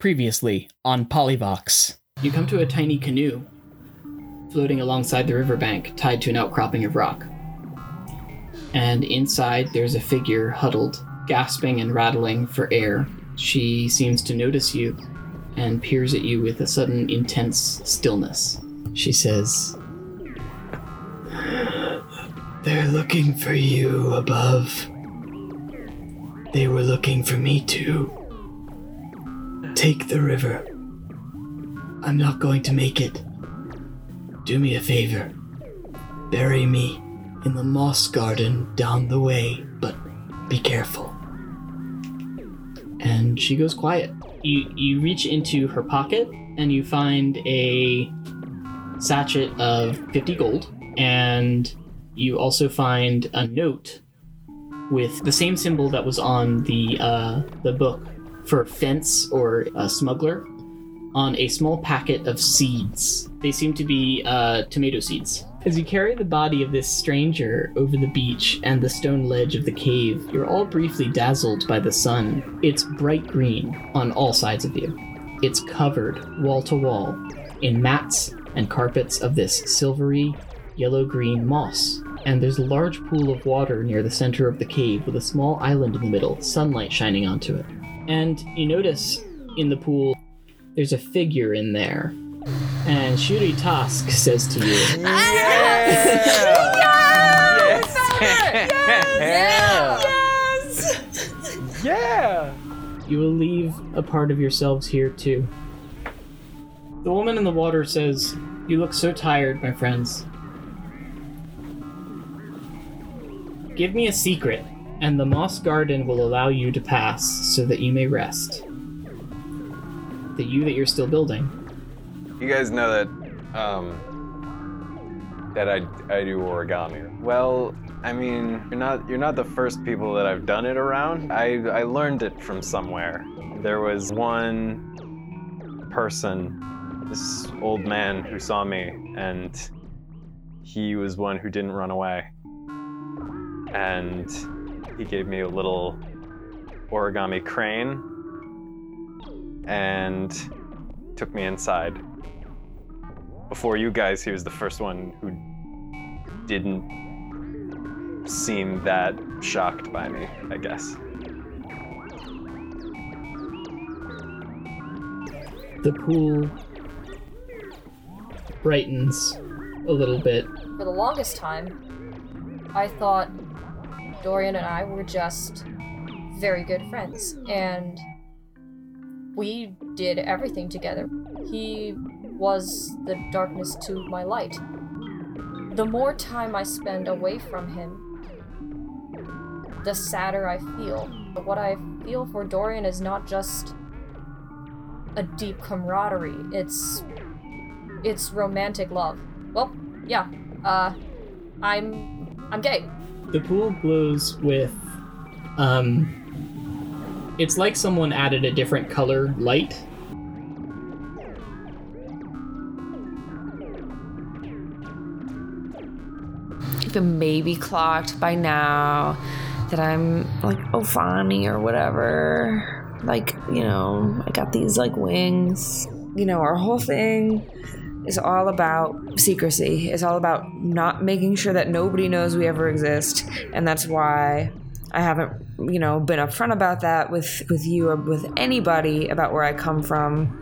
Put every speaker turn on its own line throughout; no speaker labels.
Previously on Polyvox. You come to a tiny canoe floating alongside the riverbank, tied to an outcropping of rock. And inside, there's a figure huddled, gasping and rattling for air. She seems to notice you and peers at you with a sudden intense stillness. She says, They're looking for you above. They were looking for me too. Take the river. I'm not going to make it. Do me a favor. Bury me in the moss garden down the way, but be careful. And she goes quiet. You you reach into her pocket and you find a sachet of 50 gold and you also find a note with the same symbol that was on the uh, the book for a fence or a smuggler on a small packet of seeds. They seem to be uh, tomato seeds. As you carry the body of this stranger over the beach and the stone ledge of the cave, you're all briefly dazzled by the sun. It's bright green on all sides of you. It's covered wall to wall in mats and carpets of this silvery yellow green moss. And there's a large pool of water near the center of the cave with a small island in the middle, sunlight shining onto it. And you notice in the pool there's a figure in there. And Shuri Task says to you, yes! yes! Yes! Yes!
Yeah.
You will leave a part of yourselves here too. The woman in the water says, You look so tired, my friends. Give me a secret, and the moss garden will allow you to pass so that you may rest. The you that you're still building.
You guys know that um that I I do origami. Well, I mean, you're not you're not the first people that I've done it around. I I learned it from somewhere. There was one person, this old man who saw me and he was one who didn't run away. And he gave me a little origami crane and took me inside. Before you guys, he was the first one who didn't seem that shocked by me, I guess.
The pool brightens a little bit.
For the longest time, I thought Dorian and I were just very good friends, and we did everything together. He was the darkness to my light. The more time I spend away from him, the sadder I feel. But what I feel for Dorian is not just a deep camaraderie. It's it's romantic love. Well, yeah. Uh I'm I'm gay.
The pool glows with um it's like someone added a different color light.
You've maybe clocked by now that I'm like Ofani or whatever. Like, you know, I got these like wings. You know, our whole thing is all about secrecy. It's all about not making sure that nobody knows we ever exist. And that's why I haven't, you know, been upfront about that with with you or with anybody about where I come from.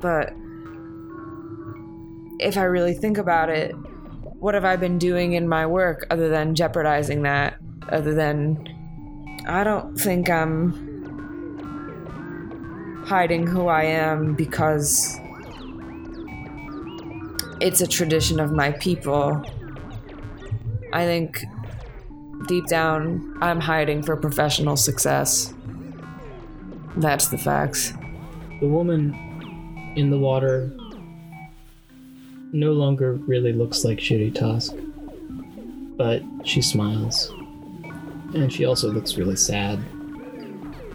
But if I really think about it, what have I been doing in my work other than jeopardizing that? Other than I don't think I'm hiding who I am because it's a tradition of my people. I think deep down, I'm hiding for professional success. That's the facts.
The woman in the water no longer really looks like Shiri Tusk, but she smiles. And she also looks really sad.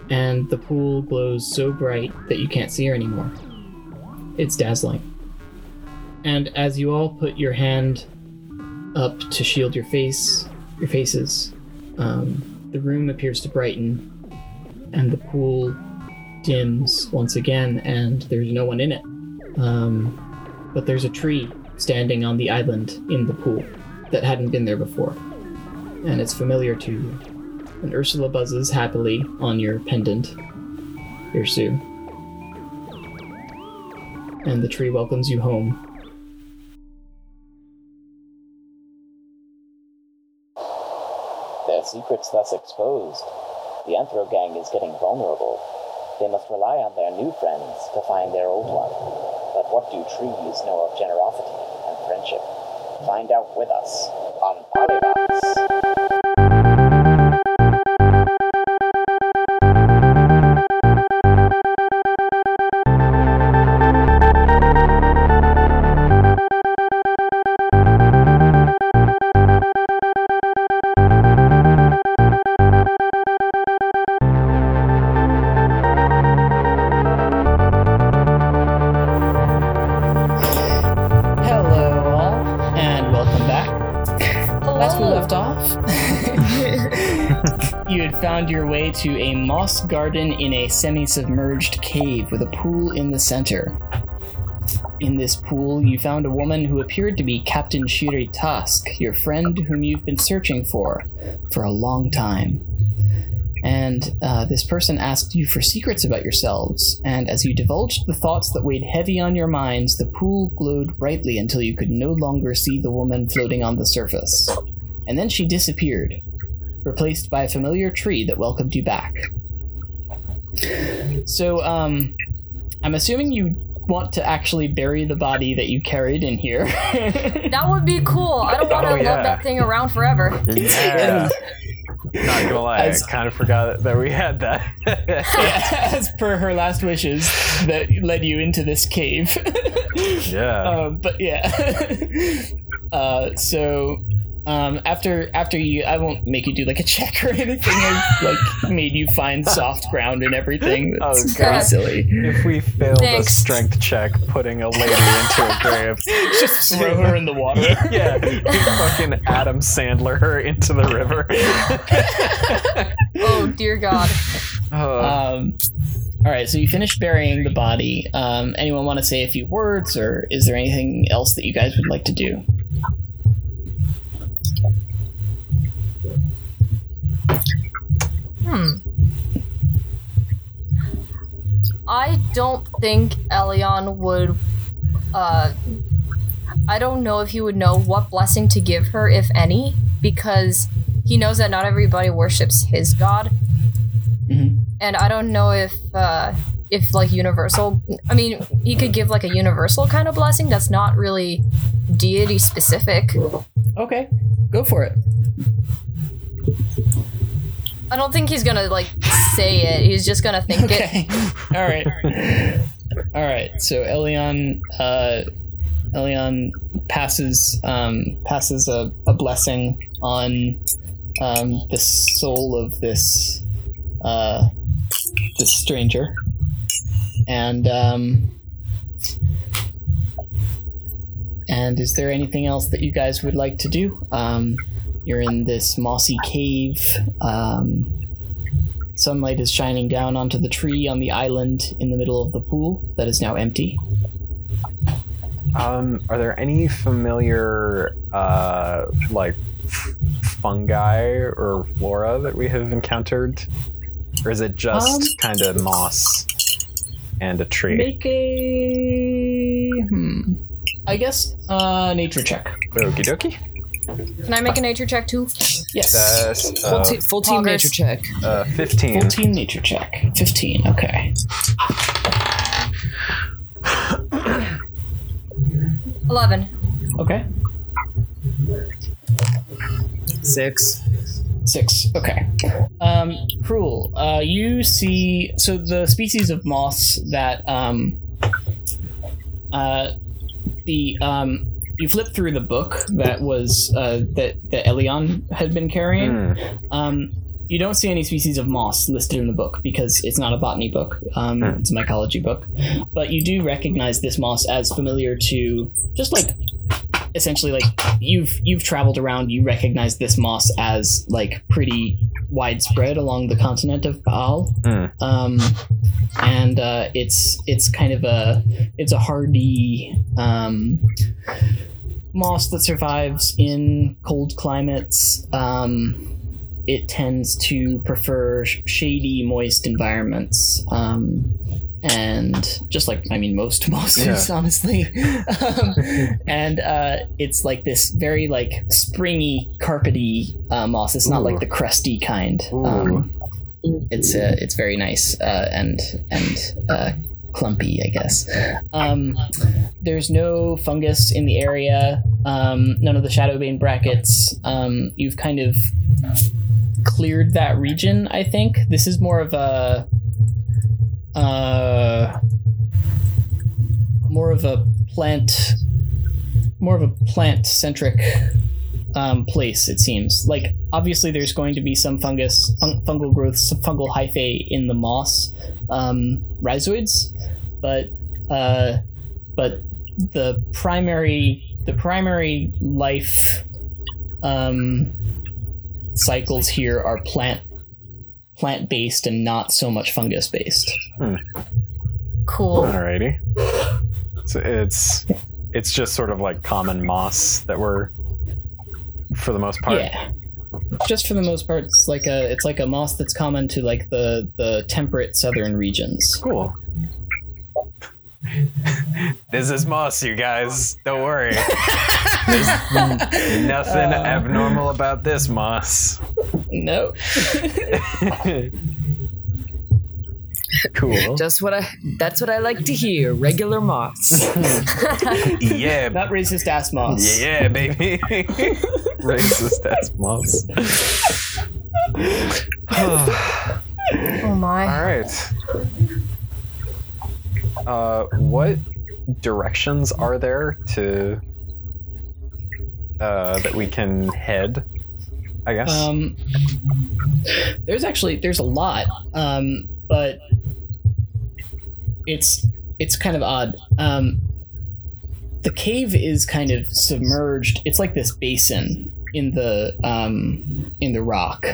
And the pool glows so bright that you can't see her anymore. It's dazzling. And as you all put your hand up to shield your face, your faces, um, the room appears to brighten, and the pool dims once again, and there's no one in it. Um, but there's a tree standing on the island in the pool that hadn't been there before, and it's familiar to you. And Ursula buzzes happily on your pendant, here, Sue. And the tree welcomes you home.
Secrets thus exposed, the Anthro gang is getting vulnerable. They must rely on their new friends to find their old one. But what do trees know of generosity and friendship? Find out with us on
Polyvox. Garden in a semi submerged cave with a pool in the center. In this pool, you found a woman who appeared to be Captain Shiri Task, your friend whom you've been searching for for a long time. And uh, this person asked you for secrets about yourselves, and as you divulged the thoughts that weighed heavy on your minds, the pool glowed brightly until you could no longer see the woman floating on the surface. And then she disappeared, replaced by a familiar tree that welcomed you back. So, um, I'm assuming you want to actually bury the body that you carried in here.
That would be cool. I don't want to
Oh, yeah.
love that thing around forever.
Yeah. Not gonna lie,
As-
I kind of forgot that we had that.
As per her last wishes that led you into this cave.
yeah.
um, but yeah. uh, so um, after after you, I won't make you do like a check or anything. I like made you find soft ground and everything. That's
Oh,
very
God.
silly.
if we failed
Thanks.
a strength check putting a lady into a grave,
Just throw her in the water.
yeah, we fucking Adam Sandler her into the river.
Oh dear God.
Oh,
Um, all right, so you finished burying the body. Um, anyone want to say a few words, or is there anything else that you guys would like to do?
Hmm. I don't think Elion would. Uh, I don't know if he would know what blessing to give her, if any, because he knows that not everybody worships his god,
Mhm.
and I don't know if uh, if like universal. I mean, he could give like a universal kind of blessing that's not really deity specific.
Okay, go for it.
I don't think he's gonna like say it. He's just gonna think it.
Okay. All right. All right. So Elion, uh, Elion passes um, passes a, a blessing on um, the soul of this uh, this stranger, and um, and is there anything else that you guys would like to do? Um, you're in this mossy cave. Um, Sunlight is shining down onto the tree on the island in the middle of the pool that is now empty.
um, are there any familiar, uh, like fungi or flora that we have encountered, or is it just
Um,
kind of moss and a tree?
Make a hmm. I guess uh nature check.
Okie dokie.
Can I make a nature check too?
Yes.
That's
Full,
uh,
te- full team
Poggers.
nature check.
uh, 15.
Full team nature check. Fifteen. Okay.
Eleven.
Okay.
Six.
Six. Okay. Um, cruel. Uh, you see. So the species of moss that um, uh, the um, you flip through the book that was uh, that that Elion had been carrying.
Hmm.
Um, you don't see any species of moss listed in the book because it's not a botany book. Um,
Hmm.
It's a mycology book. But you do recognize this moss as familiar to just like essentially like you've you've traveled around. You recognize this moss as like pretty widespread along the continent of Baal.
Hmm.
Um, and uh, it's it's kind of a it's a hardy um, moss that survives in cold climates. Um, it tends to prefer shady, moist environments. And just like I mean, most mosses, honestly. um, and uh, it's like this very like springy, carpety uh, moss. It's not
Ooh.
like the crusty kind. Um, it's uh, it's very nice uh, and and uh, clumpy, I guess. Um, there's no fungus in the area. Um, none of the shadowbane brackets. Um, you've kind of cleared that region. I think this is more of a uh, more of a plant, more of a plant centric um, place. It seems like obviously there's going to be some fungus, fun- fungal growth, some fungal hyphae in the moss um, rhizoids, but uh, but the primary the primary life um, cycles here are plant plant based and not so much fungus based.
Cool.
Alrighty. So it's it's just sort of like common moss that we're for the most part.
Yeah. Just for the most part, it's like a it's like a moss that's common to like the the temperate southern regions.
Cool. this is moss, you guys. Don't worry. There's nothing
Uh.
abnormal about this moss.
No.
Cool.
Just what I that's what I like to hear. Regular moss.
yeah,
Not racist ass moss.
yeah, baby. Racist ass moss.
Oh my.
All right. Uh, what directions are there to uh, that we can head? I guess.
Um, there's actually there's a lot, um, but it's it's kind of odd. Um, the cave is kind of submerged. It's like this basin in the um, in the rock,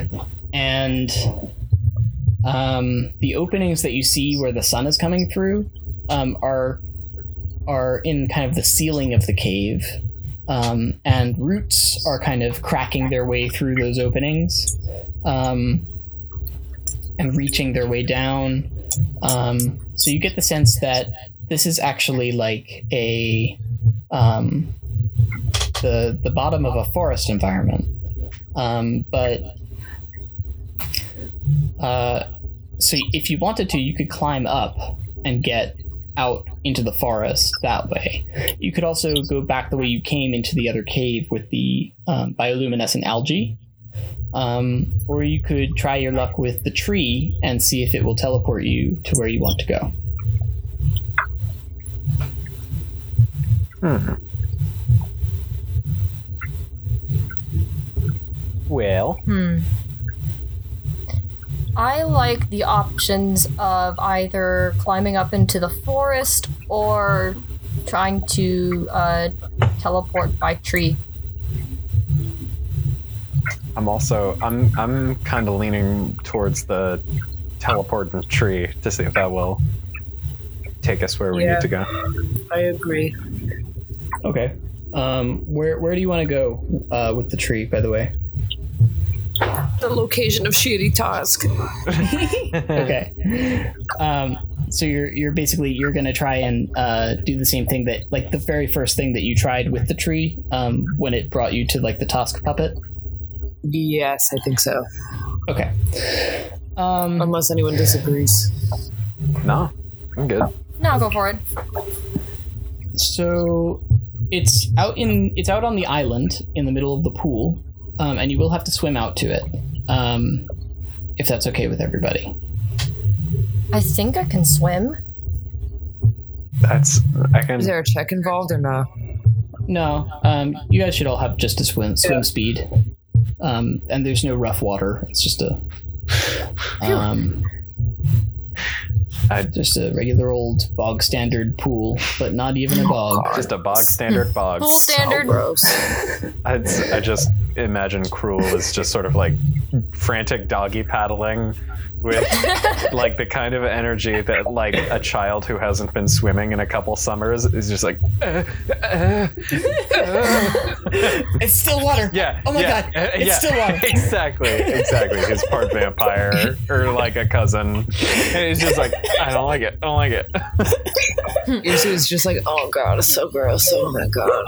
and um, the openings that you see where the sun is coming through um, are are in kind of the ceiling of the cave um, and roots are kind of cracking their way through those openings um, and reaching their way down. Um, so you get the sense that this is actually like a um, the the bottom of a forest environment, um, but. Uh, so if you wanted to, you could climb up and get out into the forest that way. You could also go back the way you came into the other cave with the um, bioluminescent algae. Um, or you could try your luck with the tree and see if it will teleport you to where you want to go.
Hmm. Well,
Hmm. I like the options of either climbing up into the forest or trying to uh, teleport by tree.
I'm also I'm I'm kind of leaning towards the teleport and tree to see if that will take us where we
Yeah.
need to go.
I agree.
Okay. Um, where where do you want to go uh, with the tree? By the way.
The location of Shitty Task.
okay. Um, so you're you're basically you're gonna try and uh, do the same thing that like the very first thing that you tried with the tree um, when it brought you to like the Tosk puppet.
Yes, I think so.
Okay. Um,
Unless anyone disagrees.
No, I'm good.
Now go for it.
so it's out in it's out on the island in the middle of the pool, um, and you will have to swim out to it, um, if that's okay with everybody.
I think I can swim.
That's I can.
Is there a check involved or not?
No, um, you guys should all have just a swim swim speed, um, and there's no rough water. It's just a. Um, Just a regular old bog standard pool, but not even a bog.
Just a bog standard bog.
Pool standard.
Gross.
I, I just imagine Cruel is just sort of like frantic doggy paddling with like the kind of energy that like a child who hasn't been swimming in a couple summers is just like "Uh, uh, uh."
It's still water.
yeah
Oh my
yeah,
god.
uh,
It's
yeah,
still water.
exactly exactly he's part vampire or like a cousin and he's just like I don't like it I don't like it
Yusu's just like, oh god, it's so gross. Oh my god.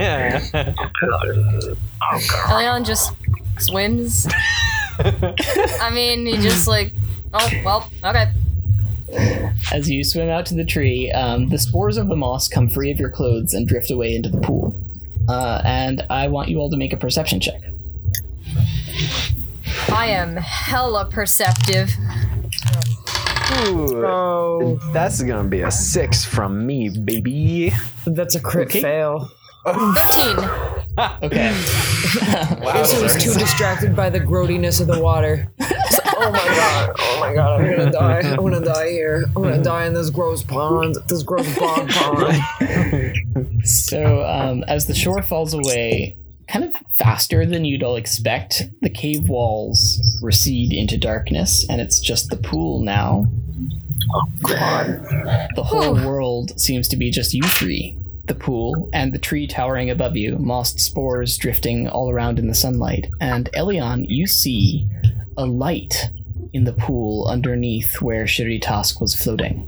yeah Oh god.
Elion just swims. I mean, he just like, oh well, okay.
As you swim out to the tree, um, the spores of the moss come free of your clothes and drift away into the pool. Uh, and I want you all to make a perception check.
I am hella perceptive.
Ooh,
Oh,
that's gonna be a six from me baby
that's a crit
Okay.
fail.
Fifteen.
Okay.
Yusu was too distracted by the grody-ness of the water. oh my god, oh my god, I'm gonna die. I'm gonna die here. I'm gonna die in this gross pond, this gross bog pond.
So, um, as the shore falls away, kind of faster than you'd all expect, the cave walls recede into darkness, and it's just the pool now. Oh, God. The whole world seems to be just you three the pool and the tree towering above you, mossed spores drifting all around in the sunlight. And Elion, you see a light in the pool underneath where Shiritask was floating.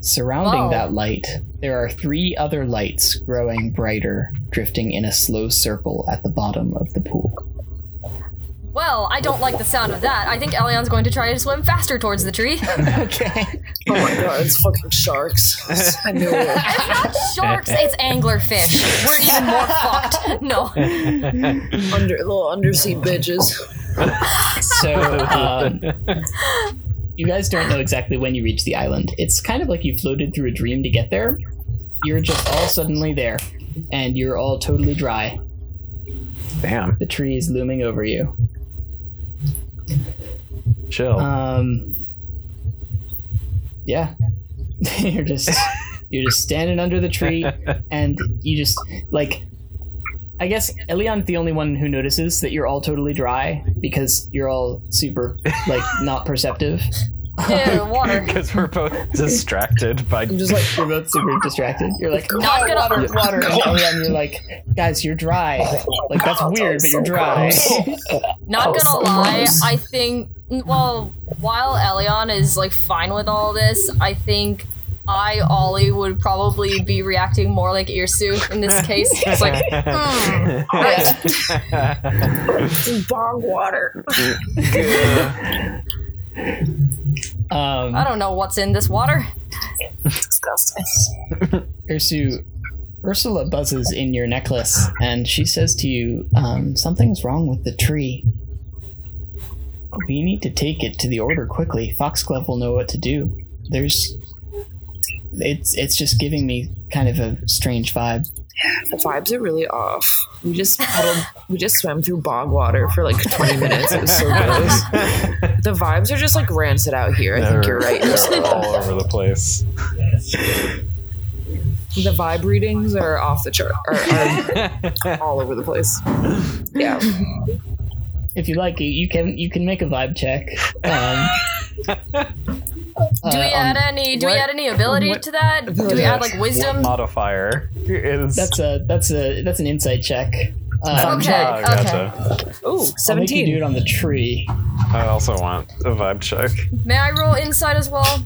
Surrounding
Whoa.
that light, there are three other lights growing brighter, drifting in a slow circle at the bottom of the pool.
Well, I don't like the sound of that. I think Elion's going to try to swim faster towards the tree.
okay.
Oh my god, it's fucking sharks. I knew it.
not sharks, it's anglerfish. We're even more fucked. No.
Under little undersea bitches.
So, um, you guys don't know exactly when you reach the island. It's kind of like you floated through a dream to get there. You're just all suddenly there, and you're all totally dry.
damn
The tree is looming over you.
Chill
Um, yeah, you're just you're just standing under the tree, and you just like. I guess Elion's the only one who notices that you're all totally dry because you're all super like not perceptive.
Ew, water.
because we're both distracted by
I'm just like,
You're both super distracted. You're like,
Not
"Oh,
gonna-
water, water, and Elion, you're like, guys, you're dry. Like that's weird, but you're dry.
Not gonna lie. I think well, while Elion is like fine with all this, I think I, Ollie, would probably be reacting more like Irsu in this case. It's like, hmm, right.
bog water.
Um,
I don't know what's in this water.
Disgusting.
Ursu, Ursula buzzes in your necklace, and she says to you, um, "Something's wrong with the tree. We need to take it to the order quickly. Foxglove will know what to do. There's, it's it's just giving me kind of a strange vibe.
The vibes are really off. We just paddled, we just swam through bog water for like 20 minutes. It was so good. The vibes are just like rancid out here. I think you're right.
They're all over the place.
The vibe readings are off the chart, are, are all over the place. Yeah.
If you like, it, you can you can make a vibe check. Um,
Do we
uh,
add any? Do we add any ability
what-
to that? Do we add like wisdom?
modifier is
That's a that's a that's an insight check. Um,
Okay,
Oh, gotcha.
Ooh,
I'll make you do
17.
it on the tree.
I also want a vibe check.
May I roll insight as well?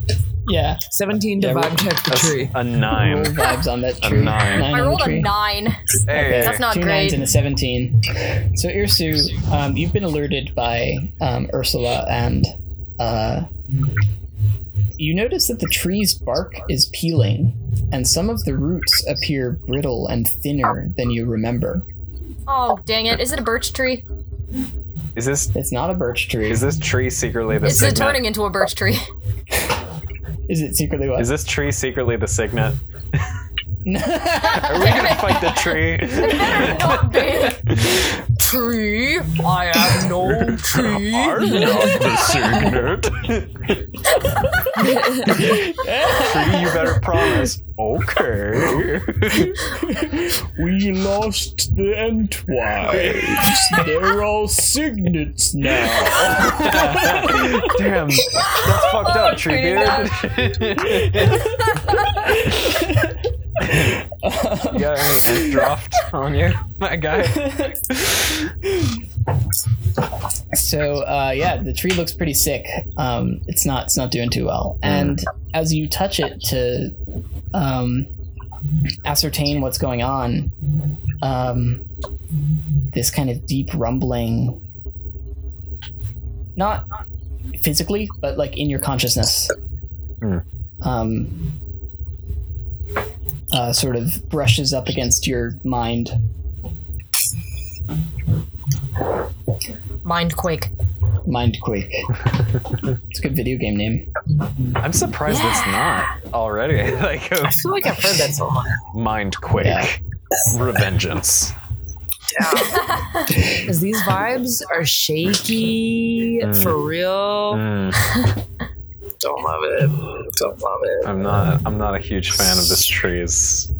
Yeah,
17 to
Yeah,
vibe check the
That's
tree.
a
roll
nine.
vibes on that
A
tree.
nine.
I
on
rolled a
tree.
nine.
Hey,
That's not
two
great.
nines and a 17. So, Irsu, um, you've been alerted by um, Ursula, and uh, you notice that the tree's bark is peeling, and some of the roots appear brittle and thinner than you remember.
Oh dang it! Is it a birch tree?
is this
It's not a birch tree.
is this tree secretly the
It's
signet?
turning into a birch tree.
Is it secretly what?
Is this tree secretly the signet? Are we gonna fight the tree?
Not big. Tree. I am no tree.
I'm not the signet. Tree, you better promise. Okay.
we lost the Entwives. They're all signets now.
Damn, that's fucked up, Treebeard. you got any dropped on you, my guy?
So uh, yeah, the tree looks pretty sick. Um, it's not it's not doing too well. And as you touch it to um, ascertain what's going on, um, this kind of deep rumbling, not physically, but like in your consciousness,
Hmm.
um, uh, sort of brushes up against your mind. Mind quake.
Mindquake.
Mindquake. it's a good video game name.
I'm surprised it's not already. like a
I feel like I've heard that somewhere.
mind quake,
Yeah.
revengeance.
Because these vibes are shaky
Mm.
for real.
Mm,
Don't love it. Don't love it.
I'm not. I'm not a huge fan of this tree's.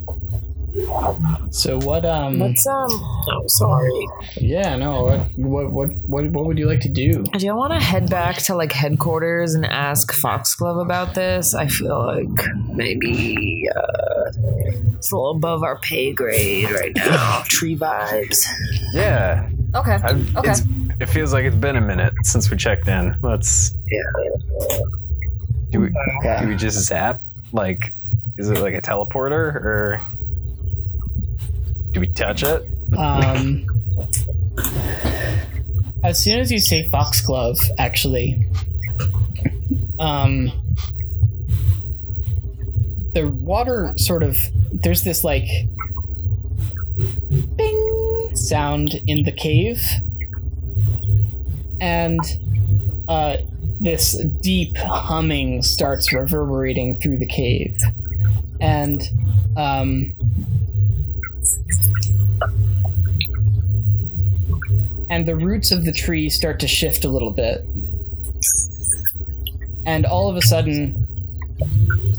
So what? Um.
Let's um. Oh, sorry.
Yeah. No. What? What? What? What, what would you like to do?
Do you want to head back to like headquarters and ask Foxglove about this? I feel like maybe uh, it's a little above our pay grade right now. Tree vibes.
Yeah.
Okay.
I've,
Okay.
It feels like it's been a minute since we checked in. Let's.
Yeah.
Do we? Do we just zap? Like, is it like a teleporter or? Do we touch it?
Um. as soon as you say foxglove, actually, um, the water sort of there's this like bing sound in the cave, and uh, this deep humming starts reverberating through the cave, and um, and the roots of the tree start to shift a little bit. And all of a sudden,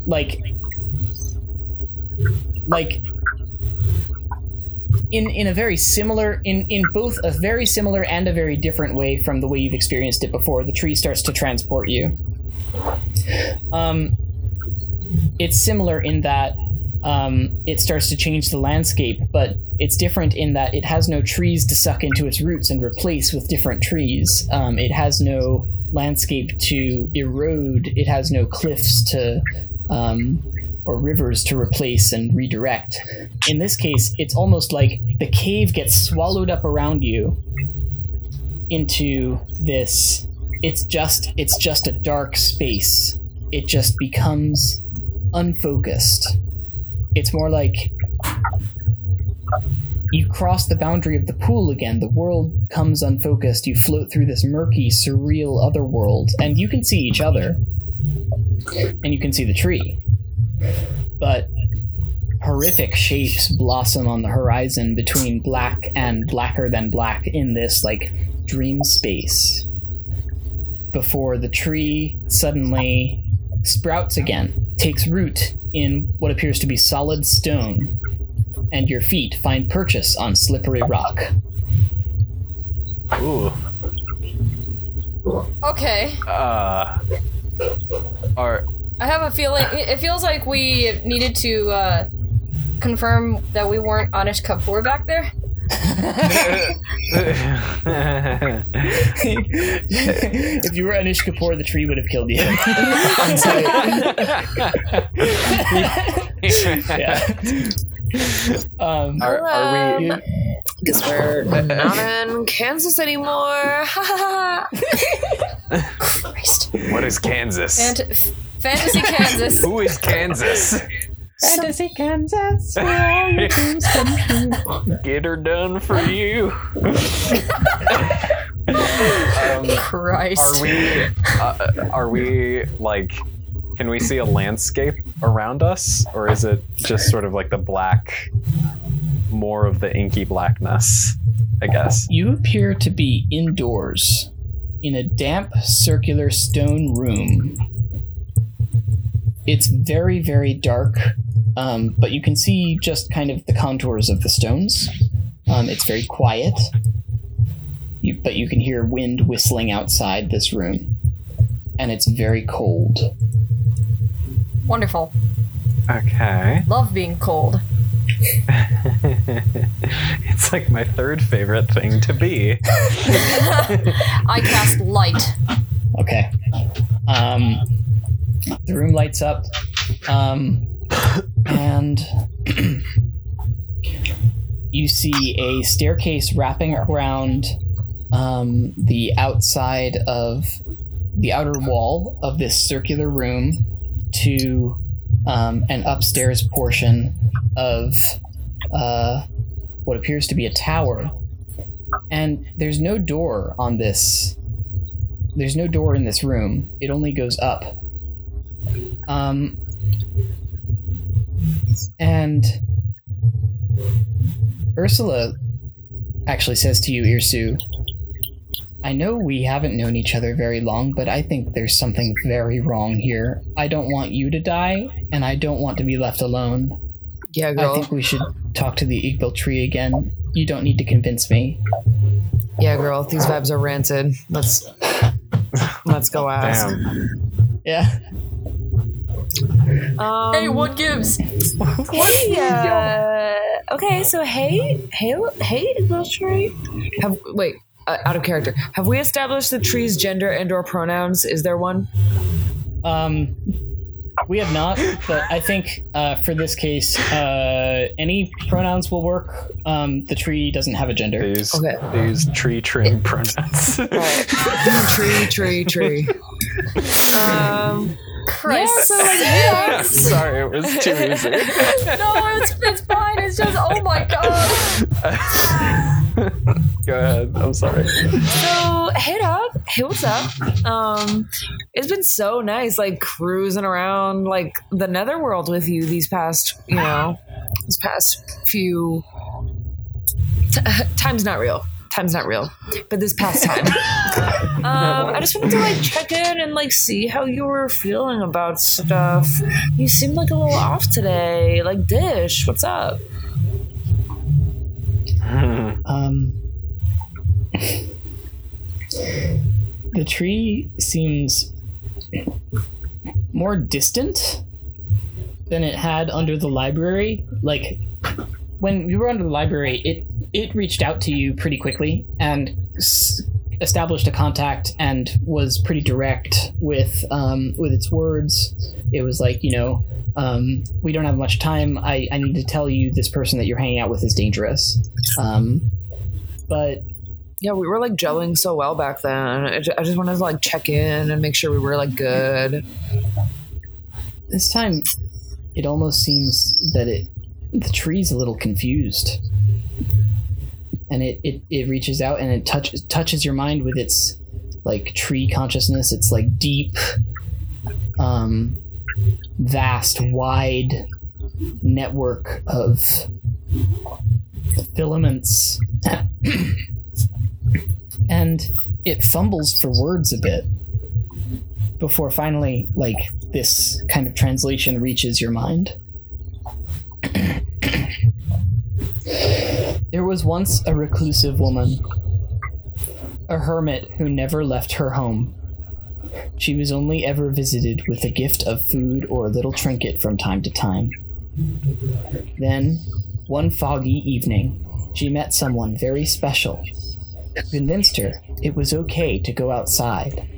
like, like, in in a very similar, in in both a very similar and a very different way from the way you've experienced it before, the tree starts to transport you. Um, it's similar in that um, it starts to change the landscape, but it's different in that it has no trees to suck into its roots and replace with different trees. Um, it has no landscape to erode. It has no cliffs to um, or rivers to replace and redirect. In this case, it's almost like the cave gets swallowed up around you into this. It's just it's just a dark space. It just becomes unfocused. It's more like you cross the boundary of the pool again. The world comes unfocused. You float through this murky, surreal other world, and you can see each other, and you can see the tree. But horrific shapes blossom on the horizon between black and blacker than black in this like dream space. Before the tree suddenly sprouts again, takes root in what appears to be solid stone, and your feet find purchase on slippery rock.
Ooh.
Okay.
Uh. Are
I have a feeling it it feels like we needed to uh, confirm that we weren't Anish Kapoor back there.
if you were Anish Kapoor, the tree would have killed you. yeah. Um,
are, are we?
Um, Guess we're not in Kansas anymore.
Christ.
What is Kansas?
Fant- Fantasy Kansas.
Who is Kansas?
Fantasy Kansas, where all your dreams come true.
Get her done for you. um,
Christ.
are we? Uh, are we like? Can we see a landscape around us, or is it just sort of like the black, more of the inky blackness? I guess.
You appear to be indoors in a damp, circular stone room it's very very dark, um, but you can see just kind of the contours of the stones. Um, it's very quiet, you, but you can hear wind whistling outside this room, and it's very cold.
Wonderful.
Okay.
Love being cold.
it's like my third favorite thing to be.
I cast light.
Okay. Um, the room lights up, um, and you see a staircase wrapping around um, the outside of the outer wall of this circular room to um, an upstairs portion of uh, what appears to be a tower. And there's no door on this there's no door in this room. It only goes up. Um, and Ursula actually says to you, Irsu, I know we haven't known each other very long, but I think there's something very wrong here. I don't want you to die, and I don't want to be left alone.
Yeah, girl.
I think we should talk to the Igbil tree again. You don't need to convince me.
Yeah, girl. These vibes are rancid. Let's let's go ask.
Damn.
Yeah.
Um,
Hey, what gives?
Yeah. Okay, so hey, hey, hey, little tree. Have wait, uh, out of character. Have we established the tree's gender and/or pronouns? Is there one?
Um, we have not, but I think uh, for this case, uh, any pronouns will work. Um, the tree doesn't have a gender.
These
Okay.
these tree trim pronouns.
tree, tree, tree. Um, yeah.
Christ.
So like, yeah.
Sorry, it was too easy.
no, it's, it's fine. It's just, oh my god.
Go ahead. I'm sorry.
So hey, dog. Hey, what's up? Um, it's been so nice, like cruising around like the netherworld with you these past, you know, these past few. T- time's not real. Time's not real. But this past time, um, I just wanted to like check in and like see how you were feeling about stuff. You seem like a little off today. Like dish, what's up?
Um, the tree seems more distant than it had under the library. Like when we were under the library, it it reached out to you pretty quickly and s- established a contact and was pretty direct with um, with its words. It was like you know. Um, we don't have much time. I, I need to tell you this person that you're hanging out with is dangerous. Um, but
Yeah, we were like gelling so well back then. I ju- I just wanted to like check in and make sure we were like good.
this time, it almost seems that it the tree's a little confused, and it it, it reaches out and it touches touches your mind with its like tree consciousness. It's like deep, um, vast, wide network of filaments, and it fumbles for words a bit before finally like this kind of translation reaches your mind. There was once a reclusive woman a hermit who never left her home. She was only ever visited with a gift of food or a little trinket from time to time. Then one foggy evening she met someone very special convinced her it was okay to go outside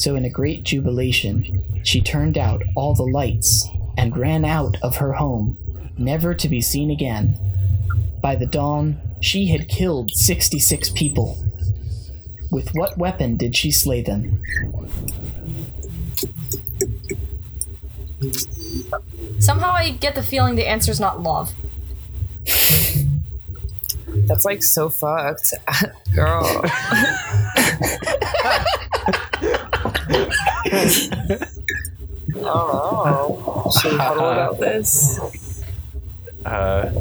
so, in a great jubilation, she turned out all the lights and ran out of her home, never to be seen again. By the dawn, she had killed 66 people. With what weapon did she slay them?
Somehow I get the feeling the answer's not love.
That's like so fucked, girl. I don't know. Should we huddle about this?
Uh,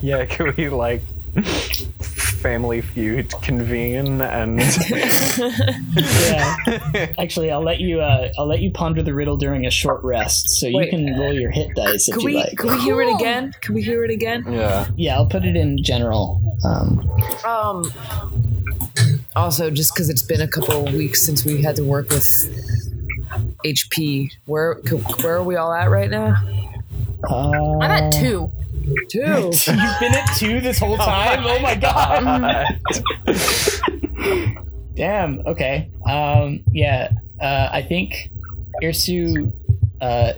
yeah, can we like family feud convene and
Yeah. Actually, I'll let you. Uh, I'll let you ponder the riddle during a short rest, so you
Wait.
can roll your hit dice if
Can
you like.
can we hear it again? Can we hear it again?
yeah.
Yeah, I'll put it in general. Um,
Um. Also, just because it's been a couple of weeks since we had to work with HP, where where are we all at right now?
uh,
I'm at two.
Two.
You've been at two this whole time. Oh my god. Damn. Okay. Um. Yeah. Uh. I think Irsu. Uh.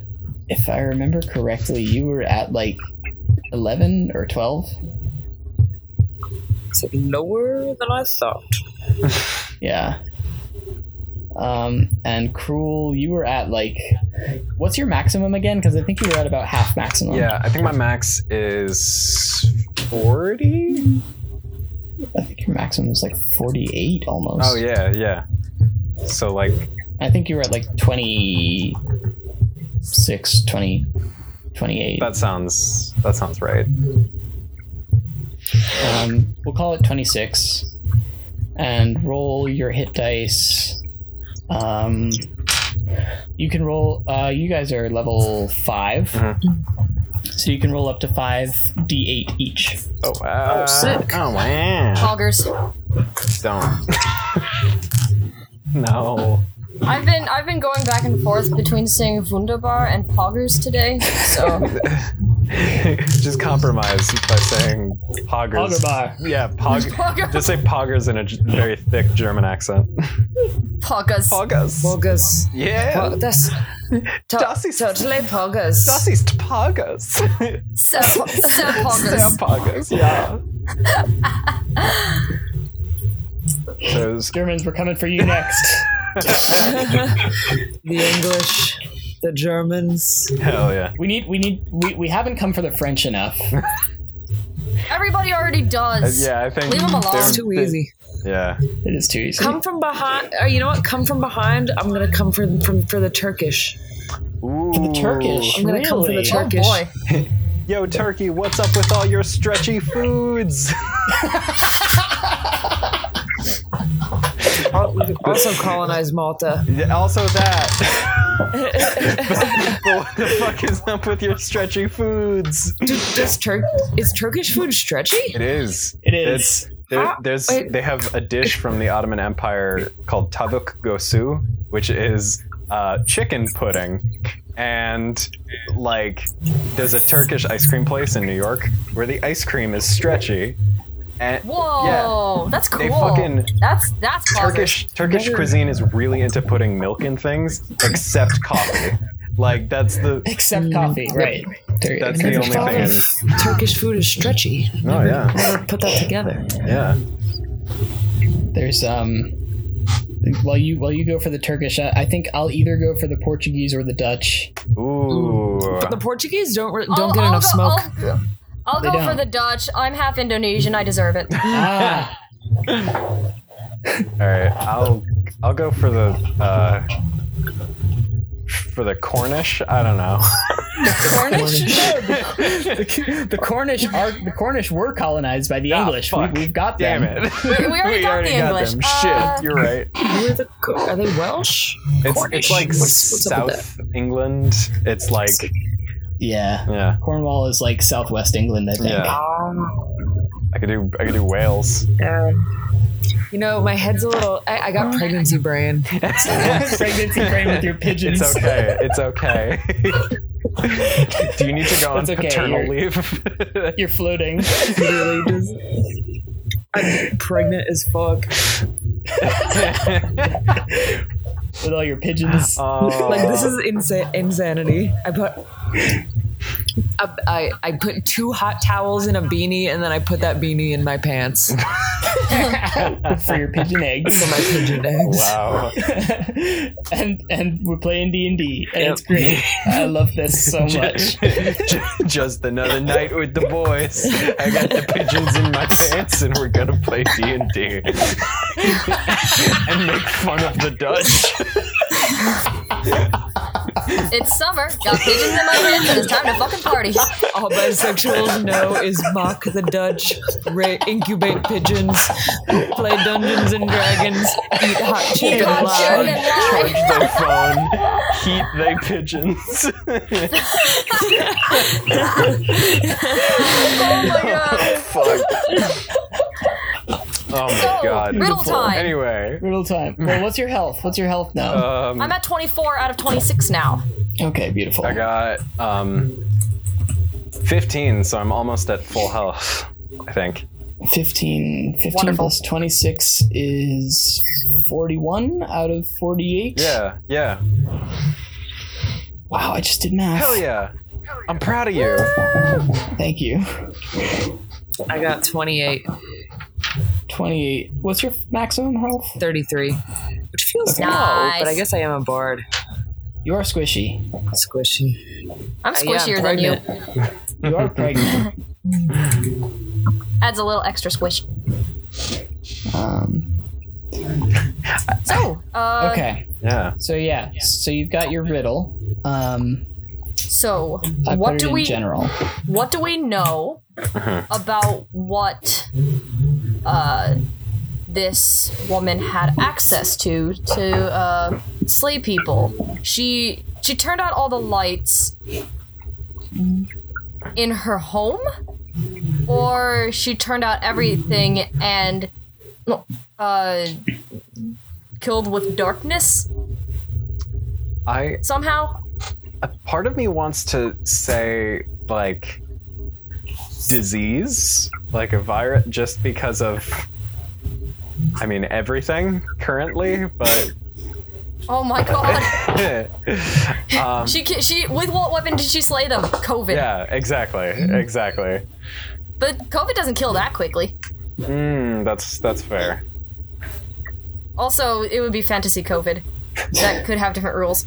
If I remember correctly, you were at like eleven or twelve.
Is it lower than I thought?
Yeah. Um. And cruel, you were at like. What's your maximum again? Because I think you were at about half maximum.
Yeah, I think my max is 40.
I think your maximum was like forty-eight almost.
Oh yeah, yeah. So like
I think you were at like 26, 20, 28.
that sounds that sounds right.
Um, we'll call it 26. And roll your hit dice. Um, you can roll, uh, you guys are level 5.
Mhm.
So you can roll up to 5d8 each.
Oh wow.
Oh, sick.
Oh wow.
Poggers.
Don't. no.
I've been I've been going back and forth between saying Wunderbar and Poggers today. So
Just compromise by saying poggers.
Poggerbar.
Yeah, pog.
Pogger.
Just say poggers in a j- very thick German accent.
Poggers.
Poggers.
Poggers.
Yeah.
Po- that's to-
Das ist-
totally poggers.
Das ist poggers.
Sir, Po- Sir Poggers.
Sehr poggers. Yeah. So it's-
Germans, we're coming for you next.
the English, the Germans.
hell yeah.
we need, we need, we, we haven't come for the French enough.
Everybody already does.
Yeah, I think.
leave them alone.
It's too easy.
Yeah.
It is too easy.
Come from behind. Uh, you know what? Come from behind. I'm gonna come for from for the Turkish.
Ooh.
the Turkish.
I'm gonna come for the
Really?
Oh
Turkish.
boy.
Yo, Turkey, what's up with all your stretchy foods?
Also colonize Malta.
Yeah, also that. but what the fuck is up with your stretchy foods?
Dude, does Turk is Turkish food stretchy?
It is.
It is.
It's, there, there's
wait.
they have a dish from the Ottoman Empire called tavuk göğsü, which is uh, chicken pudding, and like there's a Turkish ice cream place in New York where the ice cream is stretchy, and
Whoa,
yeah,
that's cool.
they fucking
that's that's poggers.
Turkish Turkish cuisine is really into putting milk in things, except coffee. Like that's the
Except coffee, right. There-
That's the only thing.
If Turkish food is stretchy.
oh yeah
Never put that together.
yeah.
There's um while you while you go for the Turkish, I, I think I'll either go for the Portuguese or the Dutch.
Ooh.
But the Portuguese don't don't
I'll-
get
I'll
enough
go-
smoke.
I'll, I'll
They
go for
don't.
the Dutch. I'm half Indonesian. I deserve it.
Ah,
All right, I'll I'll go for the uh, for the Cornish. I don't know.
Cornish. the, the Cornish are the Cornish were colonized by the
Ah,
English. We,
fuck.
we've got
Damn
them.
it.
We already got the English.
them.
Uh,
Shit, you're right.
Who are the are they Welsh?
It's
Cornish.
it's like
What's- what's up with
South England. It's like
Yeah.
yeah.
Cornwall is like southwest England, I think.
Yeah.
Um,
I could do I could do Wales.
yeah. You know, my head's a little. I, I got pregnancy brain.
Pregnancy brain with your pigeons.
It's okay. It's okay. do you need to go on
It's okay,
paternal
you're-
leave?
You're floating.
Literally just. I'm pregnant as fuck.
with all your pigeons.
Oh.
Like this is insa- insanity. I put. I, I, I put two hot towels in a beanie and then I put that beanie in my pants
for your pigeon eggs.
for my pigeon eggs.
wow.
and and we're playing D and D, and it's great. I love this so much.
Just another night with the boys. I got the pigeons in my pants, and we're gonna play D and D and make fun of the Dutch.
It's summer. Got pigeons in my ribs, and it's time to fucking party.
All bisexuals know is mock the Dutch, ra- incubate pigeons, play Dungeons and Dragons, eat hot
Eat
chicken
hot
live.
chicken
Charge
live.
their phone. Heat they pigeons.
Oh my god.
Fuck. Oh my
So,
god.
riddle time.
Anyway.
Riddle time. Well, what's your health? What's your health now?
Um,
I'm at 24 out of 26 now.
okay, beautiful.
I got um 15, so I'm almost at full health. I think.
15, 15
Wonderful.
plus 26 is 41 out of 48.
Yeah, yeah.
Wow, I just did math.
Hell yeah. I'm proud of you.
Thank you.
I got 28,
28. What's your maximum health?
33, which feels
Okay.
low,
Nice.
but I guess I am on board.
You are squishy.
Squishy.
I'm
yeah, I'm
squishier than you.
You are pregnant.
Adds a little extra squish.
Um,
So, uh,
okay.
Yeah.
So yeah. So you've got your riddle. Um,
so
I
what do we
general.
what do we know about what uh, this woman had access to to uh, slay people? She she turned out all the lights in her home, or she turned out everything and uh, killed with darkness
I
somehow.
Part of me wants to say like disease, like a virus just because of I mean everything currently, but
Oh my god!
um,
She she with what weapon did she slay them? COVID.
yeah, exactly, exactly.
But COVID doesn't kill that quickly.
Mm, that's that's fair.
Also, it would be fantasy COVID. That could have different rules.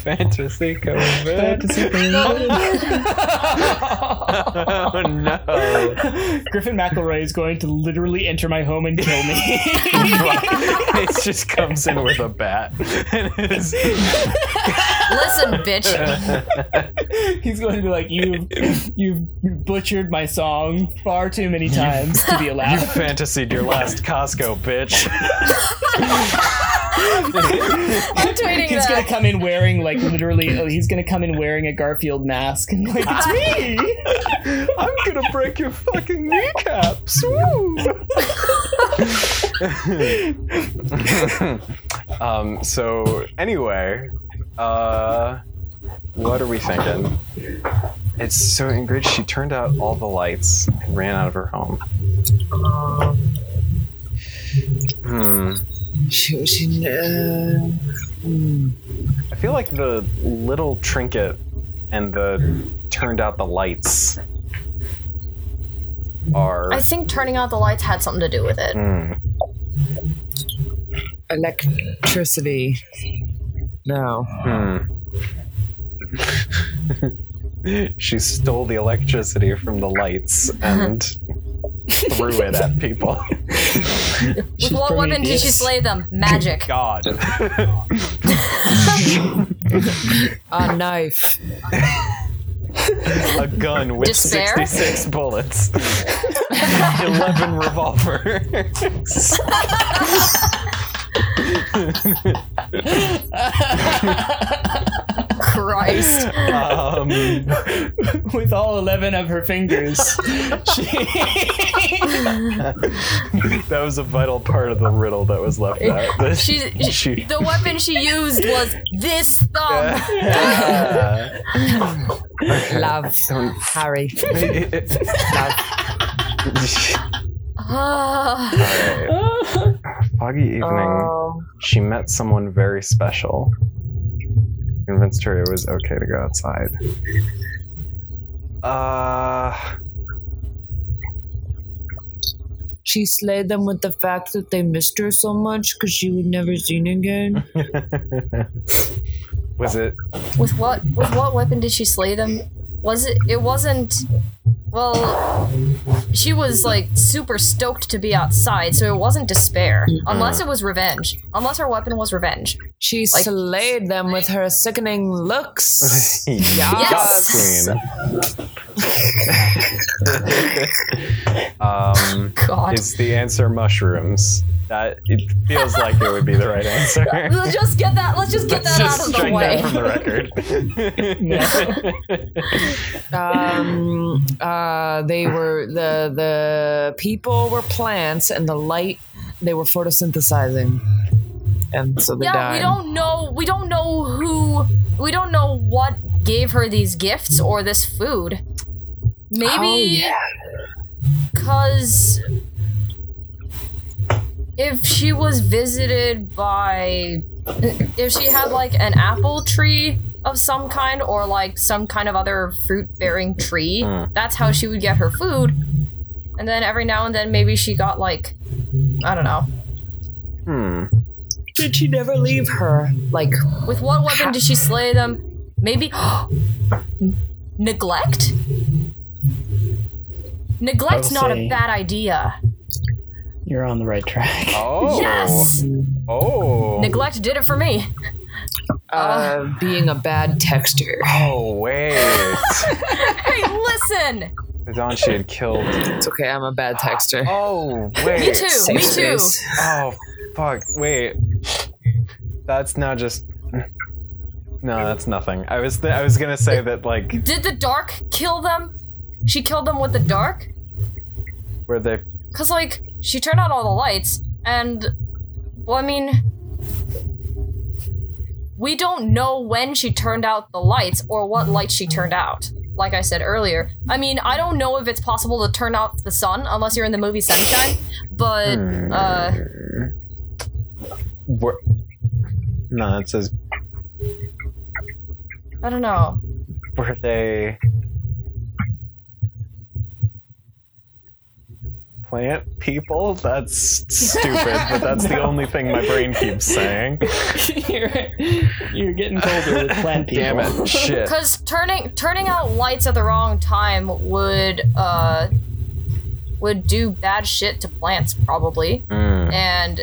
Fantasy COVID. oh no!
Griffin McElroy is going to literally enter my home and kill me.
it just comes in with a bat. And
Listen, bitch.
He's going to be like, "You, you've butchered my song far too many times to be allowed.
you
allowed."
fantasied your last Costco, bitch.
I'm tweeting
He's gonna come in wearing like literally. oh, He's gonna come in wearing a Garfield mask and like it's me.
I'm gonna break your fucking kneecaps. Woo! um, so anyway, uh, what are we thinking? It's so Ingrid. She turned out all the lights and ran out of her home. Hmm.
She, she, uh,
I feel like the little trinket and the turned out the lights are.
I think turning out the lights had something to do with it.
Hmm.
electricity. No.
Hmm. she stole the electricity from the lights and threw it at people.
With what weapon did she slay them? Magic.
God.
A knife.
A gun with
Despair?
66 bullets. 11 revolvers.
Christ.
Um,
with all eleven of her fingers. she,
that was a vital part of the riddle that was left out.
She,
She-
the weapon she used was this thumb.
Love. Harry. Love.
Ah.
Foggy evening.
Oh.
She met someone very special. Convinced her it was okay to go outside. Uh,
She slayed them with the fact that they missed her so much because she would never seen again.
was it?
with what with what weapon did she slay them? Was it? It wasn't. Well, she was like super stoked to be outside, so it wasn't despair. Unless it was revenge. Unless her weapon was revenge.
She slayed them with her sickening looks.
Yes!
Queen. um,
God.
is the answer mushrooms? That it feels like it would be the right answer.
Let's just get that. Let's just get
Let's
that
just
out of the
strike
way.
that from the record.
um, uh, Uh, they were the the people were plants, and the light they were photosynthesizing, and so they
yeah,
died.
we don't know. We don't know who. We don't know what gave her these gifts or this food. Maybe
Oh, yeah.
because if she was visited by, if she had like an apple tree of some kind or like some kind of other fruit-bearing tree,
Hmm.
that's how she would get her food. And then every now and then, maybe she got like, I don't know.
Hmm.
Did she never leave her? Like,
With what weapon did she slay them? Maybe neglect. Neglect's
I will
not a bad idea.
You're on the right track.
Oh.
Yes,
Oh.
neglect did it for me.
uh, being a bad texter.
Oh wait.
Hey, listen.
I thought she had killed.
It's okay. I'm a bad texter.
Oh wait.
Me too. Me too.
space.
Oh fuck. Wait. That's not just. No, that's nothing. I was th- I was gonna say that like
Did the dark kill them? She killed them with the dark?
where they
Cause like she turned on all the lights, and well, I mean, we don't know when she turned out the lights or what lights she turned out. Like I said earlier, I mean, I don't know if it's possible to turn out the sun unless you're in the movie Sunshine, but uh,
were. No, it says
I don't know.
were they plant people? That's stupid, but that's the only thing my brain keeps saying.
you're, you're getting colder with plant people.
Damn it! Shit.
Because turning turning out lights at the wrong time would uh would do bad shit to plants probably,
Mm.
and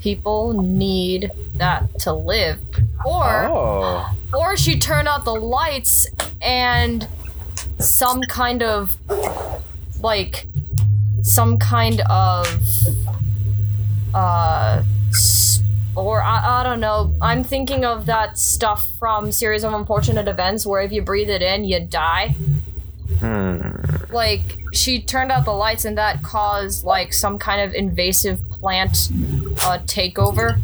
people need that to live. Or
Oh.
or she turned out the lights and some kind of like some kind of uh or I, I don't know i'm thinking of that stuff from series of unfortunate events where if you breathe it in you die
Hmm.
like she turned out the lights and that caused like some kind of invasive plant uh takeover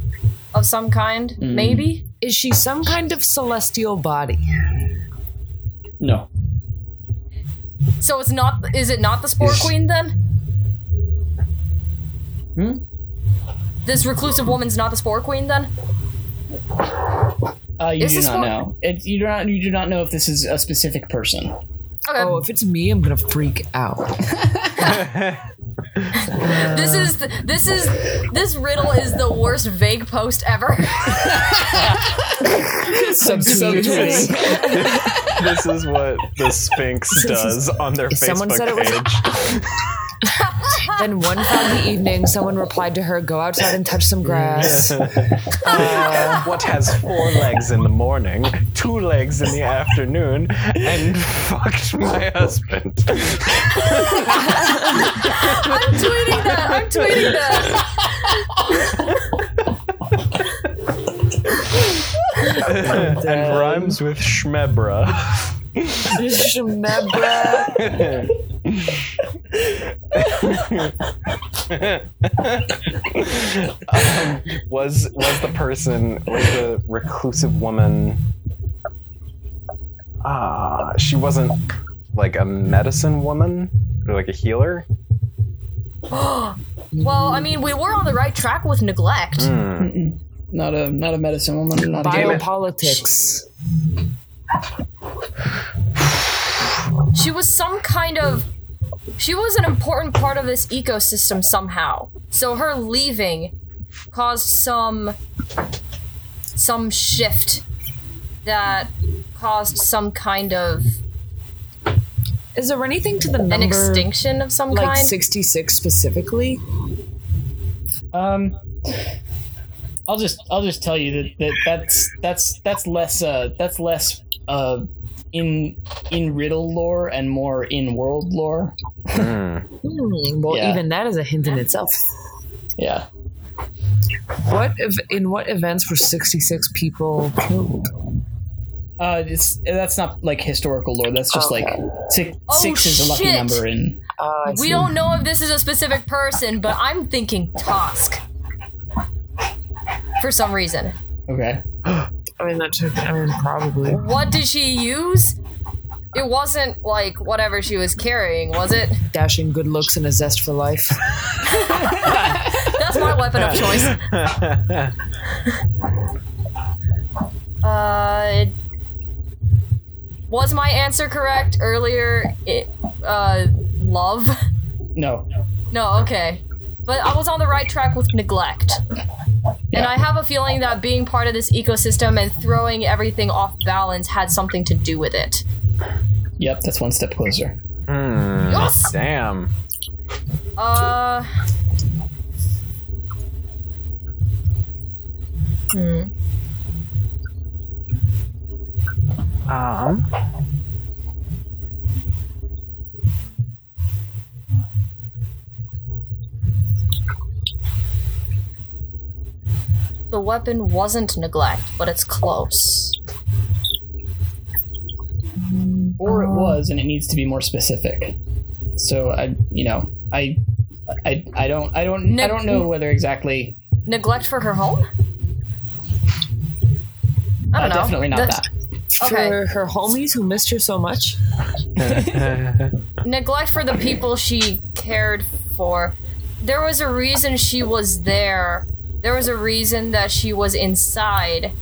of some kind maybe
Is she some kind of celestial body?
No.
So it's not. Is it not the Spore Queen then?
Hmm?
This reclusive woman's not the Spore Queen then?
Uh, you
Is
do
this
not
one-
know. It, you do not. You do not know if this is a specific person.
Okay.
Oh, if it's me, I'm gonna freak out.
This is th- this is this riddle is the worst vague post ever.
Subtweeting.
this is what the Sphinx does on their
If someone
Facebook
said it was-
page.
Then one foggy evening, someone replied to her, "Go outside and touch some grass." Uh,
what has four legs in the morning, two legs in the afternoon, and fucked my husband?
I'm tweeting that. I'm tweeting that.
and rhymes with schmebra.
Shemebra.
um, was was the person was the reclusive woman? Ah, she wasn't like a medicine woman or like a healer.
Well, I mean, we were on the right track with neglect.
Hmm.
Not a not a medicine woman. Not a healer.
Biopolitics.
She was some kind of. She was an important part of this ecosystem somehow. So her leaving caused some. some shift that caused some kind of
Is there anything to the number
An extinction of some
like
kind?
66 specifically?
Um, I'll just I'll just tell you that, that that's that's that's less uh that's less uh in in riddle lore and more in world lore.
Hmm,
well,
Yeah.
even that is a hint in itself.
Yeah.
What if in what events were 66 people killed?
Uh, it's that's not like historical lore. That's just like six.
Oh,
six is a lucky
shit.
number in.
Uh,
we
see.
don't know if this is a specific person, but I'm thinking Tosk. For some reason.
Okay.
I mean, that took. I mean, probably.
What did she use? It wasn't like whatever she was carrying, was it?
Dashing good looks and a zest for life.
That's my weapon of choice. Uh, it- was my answer correct earlier? It, uh, love?
No.
No, okay. But I was on the right track with neglect. And I have a feeling that being part of this ecosystem and throwing everything off balance had something to do with it.
Yep. That's one step closer.
Hmm.
Yes!
Damn.
Uh. Hmm.
Um.
The weapon wasn't neglect, but it's close.
Or it was, and it needs to be more specific. So I, you know, I, I, I don't, I don't, I don't know whether exactly.
Neglect for her home? I
Uh,
don't know.
definitely not
The-
that.
Okay.
For her homies who missed her so much.
neglect for the people she cared for. There was a reason she was there. There was a reason that she was inside.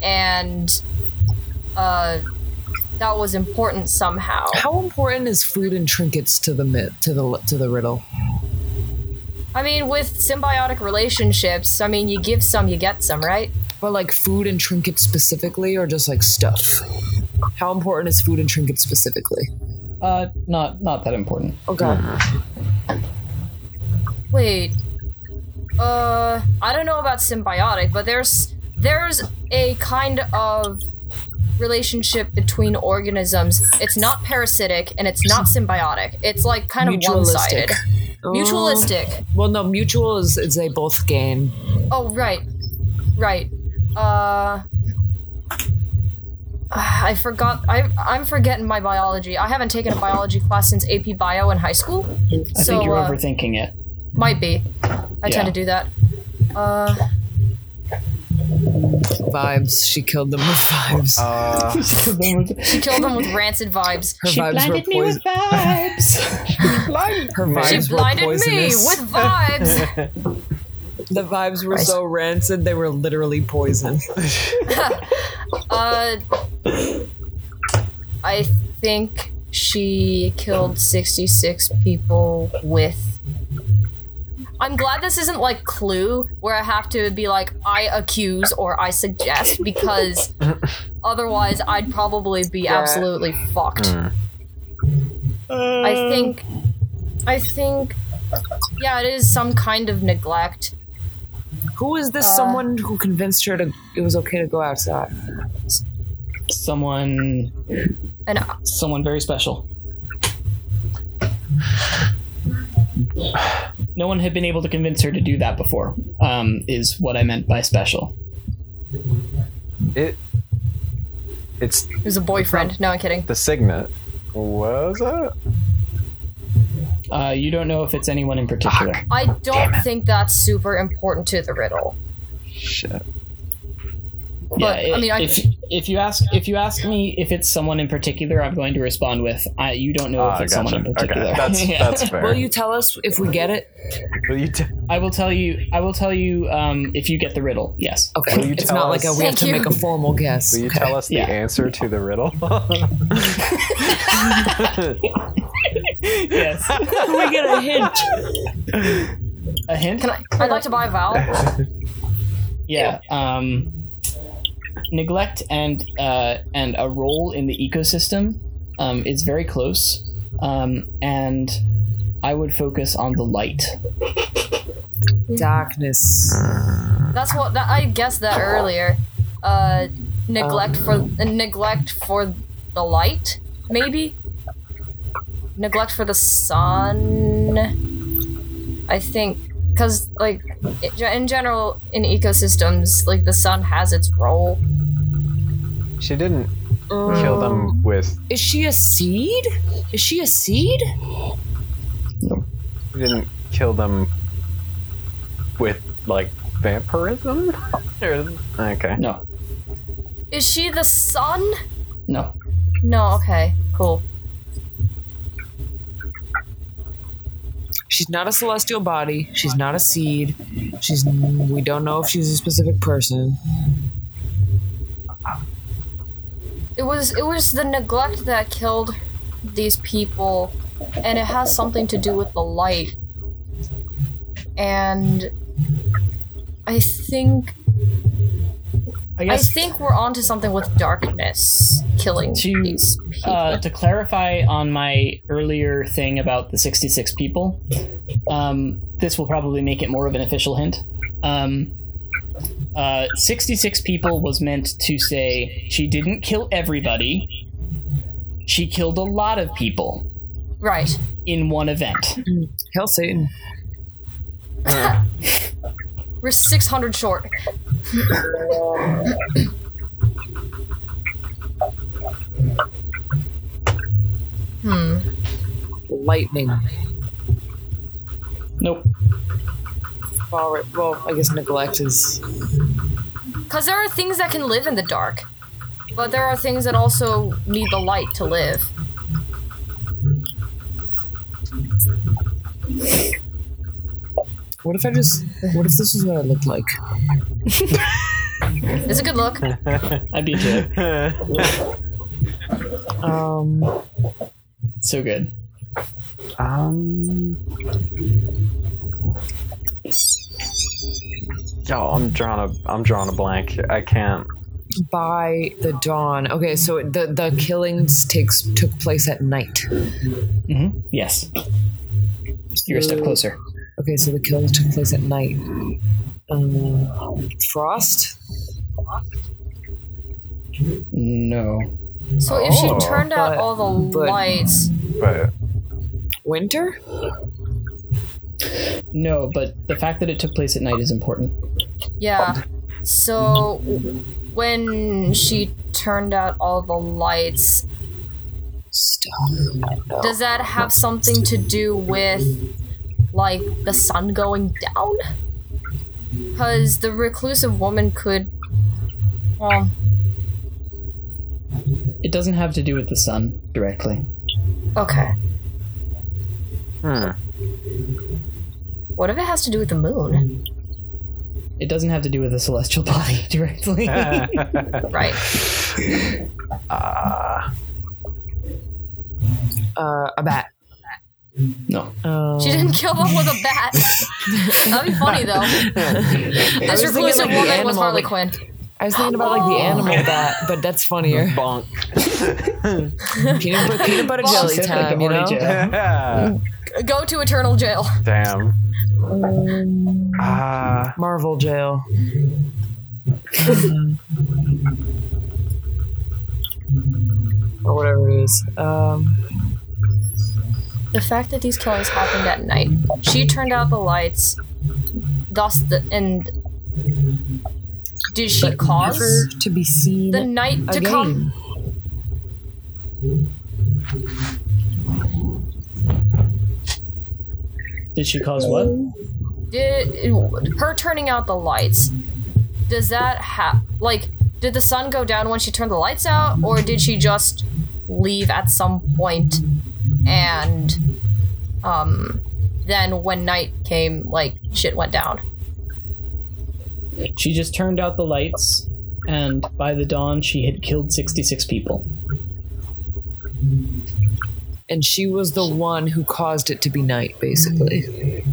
And uh that was important somehow.
How important is food and trinkets to the myth, to the to the riddle?
I mean, with symbiotic relationships, I mean, you give some, you get some, right?
But like food and trinkets specifically, or just like stuff? How important is food and trinkets specifically?
Uh, not, not that important.
Okay.
Wait. Uh, I don't know about symbiotic, but there's there's a kind of relationship between organisms. It's not parasitic and it's not symbiotic. It's like kind of one-sided. Mutualistic.
Well, no, mutual is, is they both gain.
Oh, right. Right. Uh I forgot I I'm forgetting my biology. I haven't taken a biology class since AP Bio in high school.
I
So,
think you're
uh,
overthinking it.
Might be. I
Yeah.
tend to do that. Uh
Vibes. She killed them with vibes.
Uh,
She killed them with rancid vibes.
her
she
vibes
blinded
were
me with
poison.
vibes.
Her vibes
She
were
blinded me with vibes.
the vibes were so rancid they were literally poison.
uh, I think she killed 66 people with. I'm glad this isn't like Clue, where I have to be like, I accuse or I suggest, because otherwise I'd probably be absolutely fucked.
hmm.
I think. I think. Yeah, it is some kind of neglect.
Who is this
Uh,
someone who convinced her to it was okay to go outside?
Someone,
And
someone very special. No one had been able to convince her to do that before. Um, is what I meant by special.
it. It's
it was a boyfriend. No, I'm kidding.
the signet. Was it?
Uh, you don't know if it's anyone in particular.
I don't think that's super important to the riddle.
Shit.
But,
yeah,
I mean, I-
if if you ask if you ask me if it's someone in particular, I'm going to respond with I. You don't know
Ah,
if it's
gotcha.
someone in particular.
Okay, that's
Yeah.
that's fair.
Will you tell us if we get it?
Will you t-
I will tell you. I will tell you um, if you get the riddle. Yes.
Okay,
Will you
it's
tell
not like a we have to
you.
make a formal guess.
will you
Okay.
tell us the
Yeah.
answer to the riddle?
yes.
Can we get a hint?
A hint.
Can I? I'd like to buy a vowel.
Yeah. Um, neglect and uh, and a role in the ecosystem Um, it's very close, um, and I would focus on the light.
Darkness.
That's what that, I guessed that earlier. Uh, neglect for uh, neglect for the light, maybe. Neglect for the sun. I think because like in general in ecosystems, like the sun has its role.
She didn't kill them mm. with.
Is she a seed? Is she a seed?
She didn't kill them with like vampirism. Okay.
No,
Is she the sun?
no.
No. Okay. Cool.
She's not a celestial body. She's not a seed. She's. We don't know if she's a specific person.
It was it was the neglect that killed these people, and it has something to do with the light. And I think
I
I think we're onto something with darkness killing
To,
these people.
uh, to clarify on my earlier thing about the 66 people, um, this will probably make it more of an official hint. Um, uh, 66 people was meant to say she didn't kill everybody, she killed a lot of people
right.
in one event.
Hail Satan.
We're six hundred short. hmm.
Lightning.
Nope.
All right. Well, I guess neglect is.
Because there are things that can live in the dark, but there are things that also need the light to live.
What if I just? What if this is what I look like?
It's a good look.
I'd be into it.
Um.
So good.
Um. Yo, I'm drawing a I'm drawing a blank. I can't.
By the dawn. Okay, so the the killings takes took place at night.
hmm Yes. You're a step closer.
Okay, so the killings took place at night. Um, frost.
No.
So if she
Oh,
turned out
but-
all the
but-
lights,
But
Winter.
No, but the fact that it took place at night is important.
yeah. So when she turned out all the lights,
Stone.
Does that have something to do with like the sun going down? Because the reclusive woman could. Well,
It doesn't have to do with the sun directly.
okay.
hmm.
What if it has to do with the moon?
It doesn't have to do with the celestial body directly.
Right.
Ah.
Uh, a bat.
No.
Um,
She didn't kill them with a bat. That'd be funny though. This
was thinking,
reclusive
like, the
woman was Harley
like-
Quinn.
I was thinking about like the animal bat, but that's funnier.
bonk.
Peanut, butter, peanut butter
Well,
jelly
She said like
time, you know.
Arnie Jail.
Go to eternal jail.
Damn.
Um,
Ah.
Marvel jail. or whatever it is. Um,
The fact that these killings happened at night. She turned out the lights. Thus, the and did she
but
cause
never to be seen
the night to
again.
come?
Did she cause what?
Did her turning out the lights? Does that have like? Did the sun go down when she turned the lights out, or did she just leave at some point and um then when night came like shit went down
She just turned out the lights, and by the dawn, she had killed 66 people.
And she was the one who caused it to be night, basically,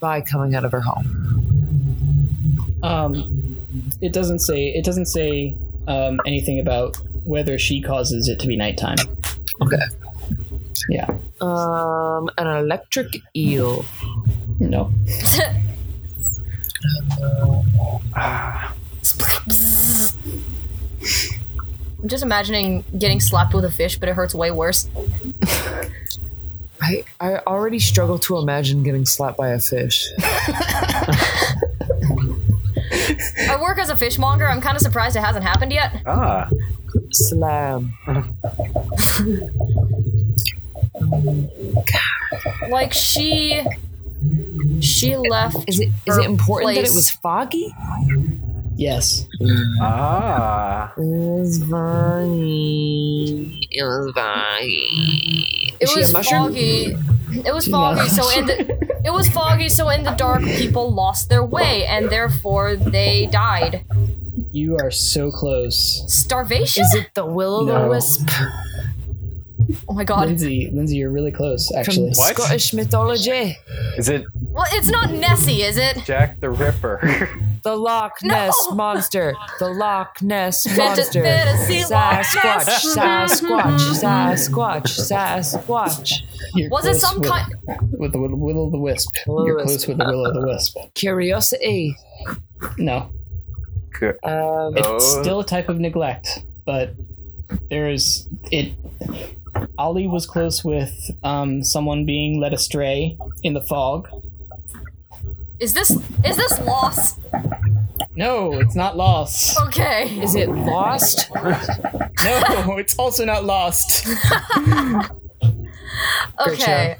by coming out of her home.
Um, it doesn't say it doesn't say um, anything about whether she causes it to be nighttime.
Okay.
Yeah.
Um, an electric eel.
No.
I'm just imagining getting slapped with a fish, but it hurts way worse.
I I already struggle to imagine getting slapped by a fish.
I work as a fishmonger. I'm kind of surprised it hasn't happened yet.
Ah.
Slam.
Like she, she left.
Is it is it important that it was foggy?
Yes.
Ah.
It was foggy. It was foggy.
It
Is she
was foggy. It was foggy. So in the, it was foggy. So in the dark, people lost their way, and therefore they died.
You are so close.
Starvation.
Is it the will o' the
No.
Wisp
Oh my god.
Lindsay, Lindsay, you're really close,
from
actually.
What?
Scottish mythology?
Is it
Well, it's not Nessie, is it?
Jack the Ripper?
The Loch
No.
Ness monster. The Loch Ness
Fanta-
monster.
fantasy Loch
Sasquatch.
Ness.
Sasquatch. Sasquatch. Sasquatch.
You're
Was it
close
some
with,
kind?
with the will will o' the wisp?
Will-o' the
You're
wisp.
close with the will o' the wisp.
Curiosity.
No,
Good.
Um,
it's
Oh.
still a type of neglect, but there is it. Ollie was close with um, someone being led astray in the fog.
Is this is this loss?
No, it's not lost.
Okay.
is it lost?
No, it's also not lost.
Okay.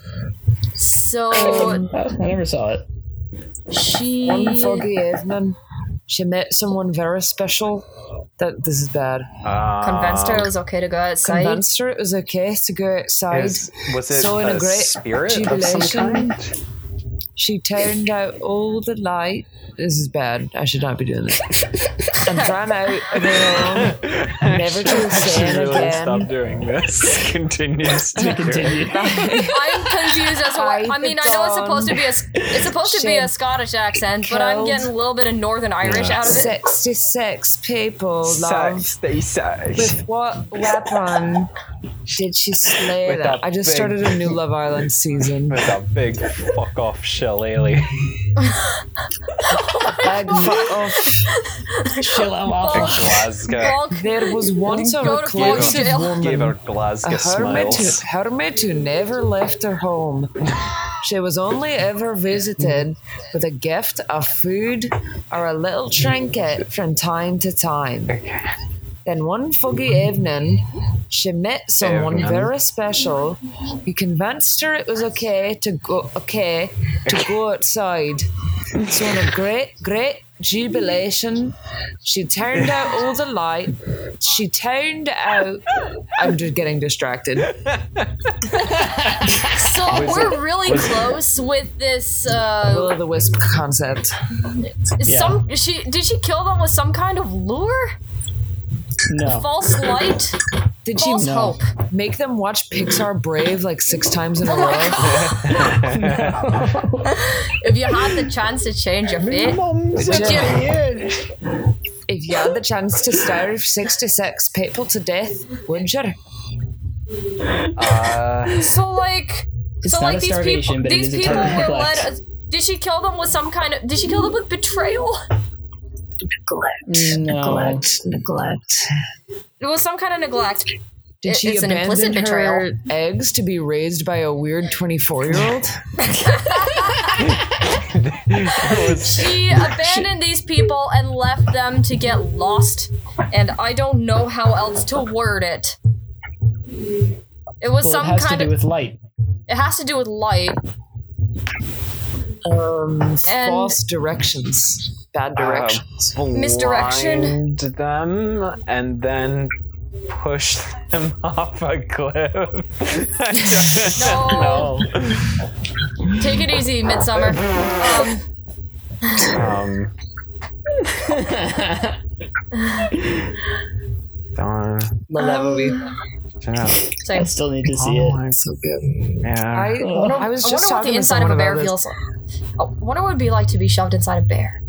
So
I never saw it.
she.
One foggy evening, she met someone very special. That this is bad.
Ah.
Convinced her it was okay to go outside.
Convinced her it was okay to go outside.
Is, was it
So in a
a
great
spirit of
jubilation-
some kind?
She turned out all the light. This is bad. I should not be doing this. and ran out of her home, never to the
She really
again.
stop doing this. Continues to
Continue.
I'm confused as to why. I mean, I know it's supposed to be a it's supposed to be a Scottish accent, but I'm getting a little bit of Northern Irish out of it.
66 people, love.
Stay safe.
With what weapon did she slay
With
them?
a
I just
big-
started a new Love Island season.
With a big fuck off shillelagh.
Bag fuck off.
Chill out, waffle.
Glasgow.
Bonk.
There was once a
Go to fucking
reclusive woman.
Gave her Glasgow
A hermit, who, hermit who never left her home. She was only ever visited with a gift of food or a little trinket from time to time. Then one foggy evening, she met someone
Evening.
very special who convinced her it was okay to go okay to go outside. So in a great, great jubilation, she turned out all the light. She turned out. I'm just getting distracted.
So we're really close with this. Uh,
Will o' the wisp concept.
some she did she kill them with some kind of lure?
No.
False light,
Did she
false
No.
hope.
make them watch Pixar Brave like six times in a row?
If you had the chance to change your fate, would you?
If you had the chance to starve 66 people to death, would you?
Uh,
So like,
It's
so
not
like
a
these people,
but
these people were led. Did she kill them with some kind of? Did she kill them with betrayal?
Neglect.
No.
Neglect. Neglect.
It was some kind of neglect.
Did she
it's an implicit
abandon
betrayal.
her eggs to be raised by a weird 24 year old?
She abandoned these people and left them to get lost, and I don't know how else to word it. It was
Well,
some
it has to
kind
do
of.
with light.
it has to do with light.
Um, false directions. Bad directions.
Misdirection.
blind them and then push them off a cliff. I don't
No. Take it easy, Midsommar. Um,
Um, don't,
Love that movie.
just,
same.
I still need to see
oh
it.
my-
So good.
yeah.
I,
wonder-
I was
I
just
wonder what the inside of a bear feels
this.
like. I wonder what it'd be like to be shoved inside a bear.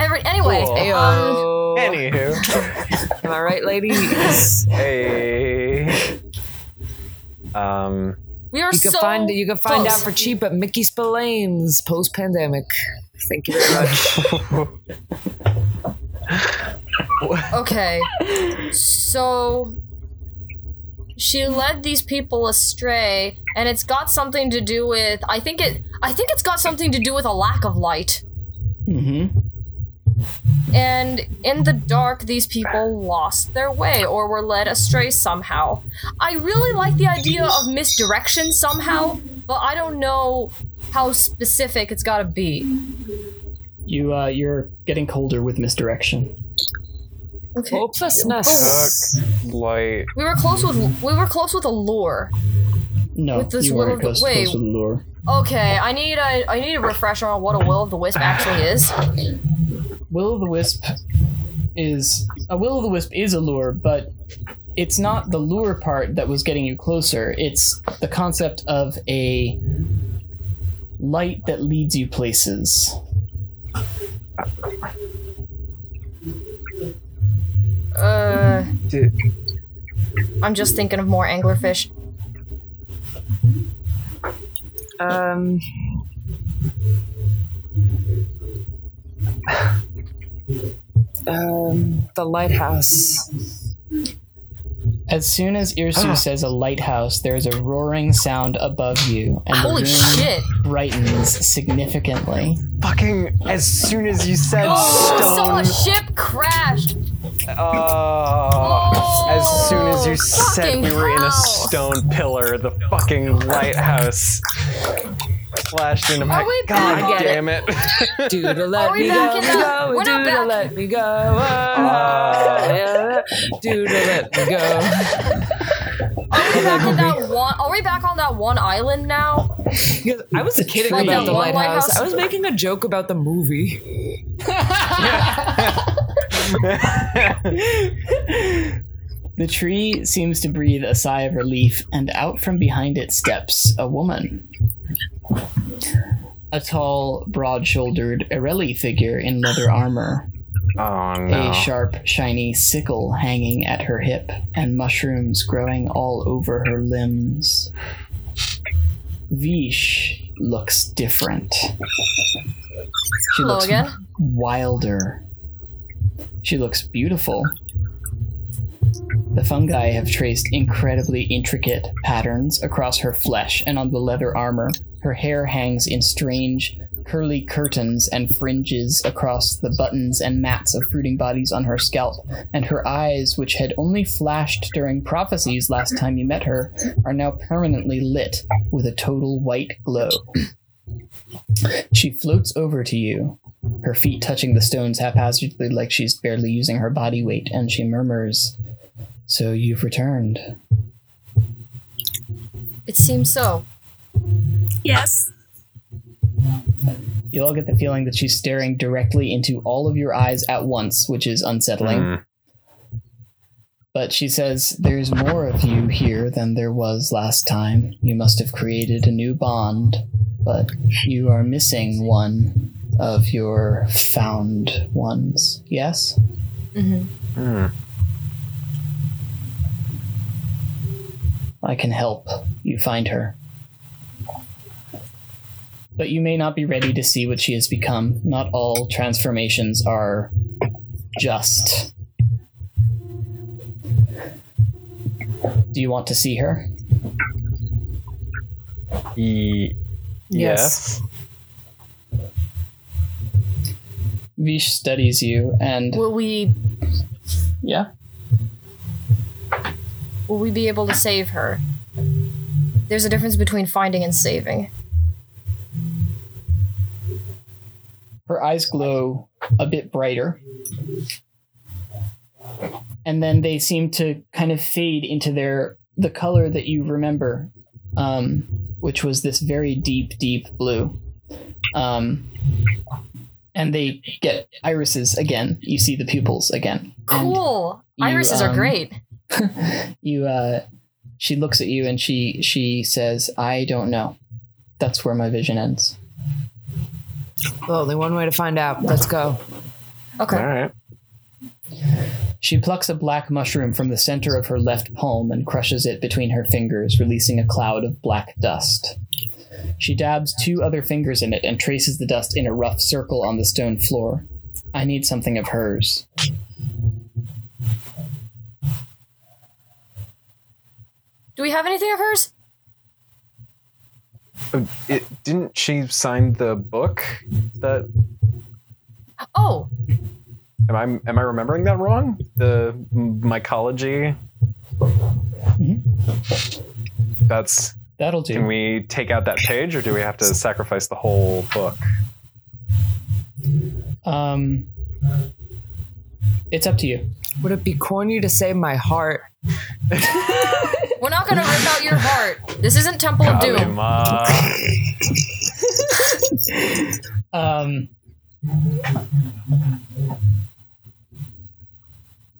Every, anyway,
Cool.
um,
Anywho,
Am I right, ladies?
Hey. Um.
We are
You can
so
find you can find
close.
out for cheap at Mickey Spillane's post pandemic. Thank you very much.
Okay. So she led these people astray and it's got something to do with I think it I think it's got something to do with a lack of light.
Mm-hmm.
And in the dark these people lost their way or were led astray somehow. I really like the idea of misdirection somehow, but I don't know how specific it's got to be.
You uh, you're getting colder with misdirection.
Okay.
Hopelessness.
Light.
We were close with we were close with allure.
No,
With this
you
will
weren't
of the-
close,
wait.
close with the lure.
Okay, I need a I need a refresher on what a will of the wisp actually is.
Will o' the Wisp is a Will o' the Wisp is a lure, but it's not the lure part that was getting you closer. It's the concept of a light that leads you places.
Uh, I'm just thinking of more anglerfish.
Um. Um, the lighthouse.
As soon as Irsu says a lighthouse, there's a roaring sound above you, and
Holy
the room
shit!
brightens significantly.
Fucking. As soon as you said
Oh, so a
stone.
ship crashed.
Oh, as soon as you said we were in a stone pillar, the fucking lighthouse flashed into my.
Are we
God
back
on-
damn it!
Doodle let
Are we
me
back
go,
in the-
go,
we're not
doodle
back.
let me go, yeah, uh. doodle let me go.
Are we back in that one? Are we back on that one island now?
Because I was kidding
Like
about
that
the
one
lighthouse.
lighthouse?
I was making a joke about the movie.
The tree seems to breathe a sigh of relief, and out from behind it steps a woman. A tall, broad shouldered Ereli figure in leather armor,
Oh no.
a sharp, shiny sickle hanging at her hip, and mushrooms growing all over her limbs. Vish looks different. She
Hello
looks
again.
wilder. She looks beautiful. The fungi have traced incredibly intricate patterns across her flesh and on the leather armor. Her hair hangs in strange, curly curtains and fringes across the buttons and mats of fruiting bodies on her scalp, and her eyes, which had only flashed during prophecies last time you met her, are now permanently lit with a total white glow. she floats over to you, her feet touching the stones haphazardly like she's barely using her body weight, and she murmurs, So you've returned.
It seems so.
Yes.
You all get the feeling that she's staring directly into all of your eyes at once, which is unsettling.
Mm.
But she says, There's more of you here than there was last time. You must have created a new bond, but you are missing one of your found ones. Yes?
Mm-hmm.
Mm.
I can help you find her. But you may not be ready to see what she has become. Not all transformations are just. Do you want to see her?
E- yes.
Vish studies you and.
Will we
Yeah?
Will we be able to save her? There's a difference between finding and saving.
her eyes glow a bit brighter. And then they seem to kind of fade into their the color that you remember, um, which was this very deep, deep blue. Um, and they get irises again. You see the pupils again.
Cool.
you,
Irises are
um,
great.
you uh, she looks at you and she she says, "I don't know. That's where my vision ends."
Well, only one way to find out. Let's go.
Okay.
All right.
She plucks a black mushroom from the center of her left palm and crushes it between her fingers, releasing a cloud of black dust. She dabs two other fingers in it and traces the dust in a rough circle on the stone floor. I need something of hers.
Do we have anything of hers?
Uh, It, didn't she sign the book? That
Oh,
am I am I remembering that wrong? The mycology. That's.
That'll do.
Can we take out that page, or do we have to sacrifice the whole book?
Um, it's up to you.
Would it be corny to say my heart?
we're not gonna rip out your heart. This isn't Temple of Doom.
Kalima.
Um,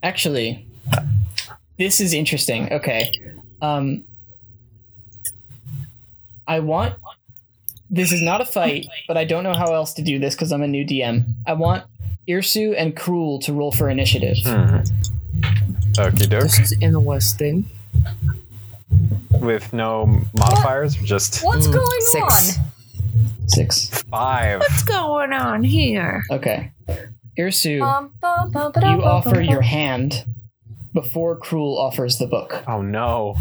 actually, this is interesting. Okay. Um, I want. This is not a fight, but I don't know how else to do this because I'm a new DM. I want Irsu and Cruel to roll for initiative.
Hmm. Okie doke.
This is in the West thing.
With no modifiers, just
What's going
Six.
on?
Six.
five.
What's going on here?
Okay. Irsu,
Bum, bum, bum,
you
bum,
offer
bum,
your
bum.
hand before Cruel offers the book.
Oh no.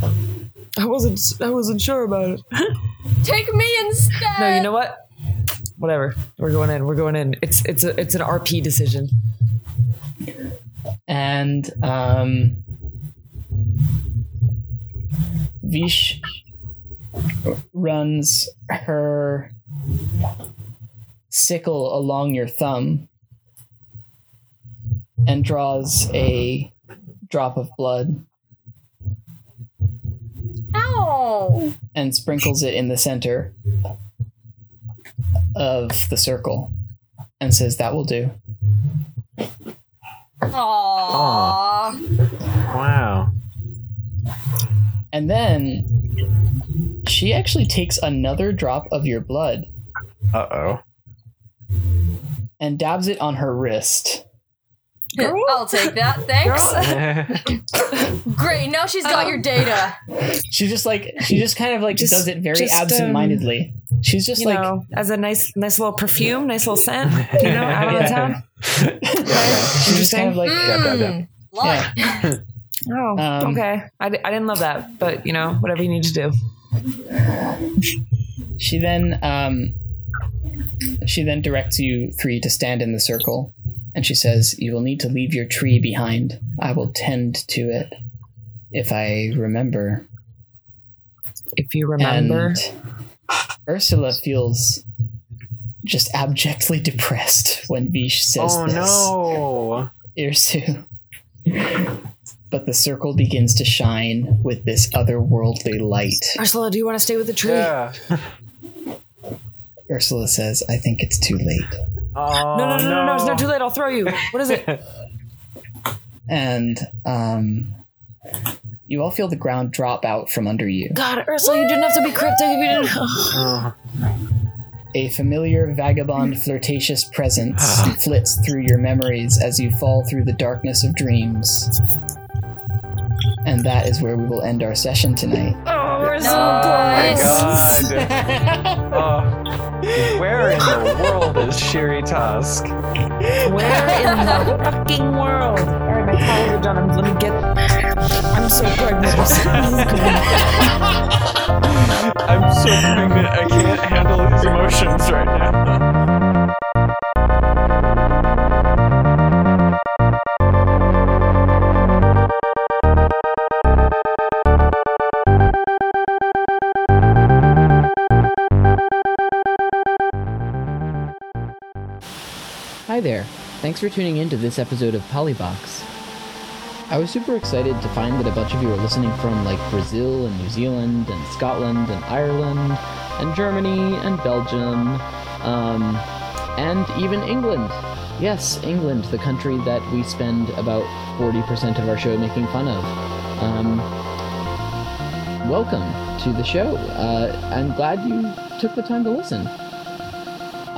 I wasn't. I wasn't sure about it.
Take me instead.
No, you know what? Whatever. We're going in. We're going in. It's it's a it's an RP decision.
and um, Vish runs her sickle along your thumb and draws a drop of blood
Ow!
and sprinkles it in the center of the circle and says that will do.
Aww.
Wow.
And then she actually takes another drop of your blood
Uh oh.
and dabs it on her wrist.
I'll take that. Thanks. Great. Now she's got your data.
She just like she just kind of like
Just-
does it very
just, um,
absent-mindedly. She's just
You
like
know, as a nice nice little perfume, nice little scent. You know, out on the
Yeah.
town.
she's just kind of like
Yeah, yeah, yeah.
Mm.
Oh,
Um,
okay. I, I didn't love that, but you know, whatever you need to do.
she then um she then directs you three to stand in the circle and she says you will need to leave your tree behind. I will tend to it if I remember.
If you remember,
And Ursula feels just abjectly depressed when Vish says
Oh
this.
no.
Irsu. but the circle begins to shine with this otherworldly light.
Ursula, do you want to stay with the tree?
Yeah.
Ursula says, I think it's too late.
Oh,
No, no, no, no, no, it's not too late. I'll throw you. What is it?
And um, you all feel the ground drop out from under you.
God, Ursula, you didn't have to be cryptic if you didn't.
Oh.
A familiar, vagabond, flirtatious presence flits through your memories as you fall through the darkness of dreams. And that is where we will end our session tonight.
Oh, we're so
Nice.
close.
God. Oh. Where in the world is Shiri Tusk?
Where in the fucking world? All right, my towels are done. I'm, let me get. I'm so pregnant.
I'm so pregnant. I can't handle these emotions right now.
There. Thanks for tuning in to this episode of Polyvox. I was super excited to find that a bunch of you are listening from like Brazil and New Zealand and Scotland and Ireland and Germany and Belgium um, and even England. Yes, England, the country that we spend about 40% of our show making fun of. Um, welcome to the show. Uh, I'm glad you took the time to listen.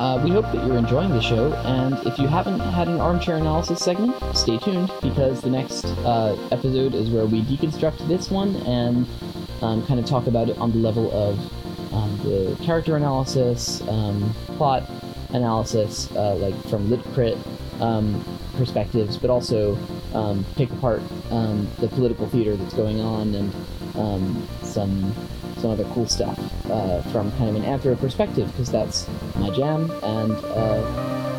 Uh, we hope that you're enjoying the show, and if you haven't had an armchair analysis segment, stay tuned because the next uh, episode is where we deconstruct this one and um, kind of talk about it on the level of um, the character analysis, um, plot analysis, uh, like from lit crit um, perspectives, but also um, pick apart um, the political theater that's going on and um, some some other cool stuff uh, from kind of an anthro perspective because that's my jam and uh,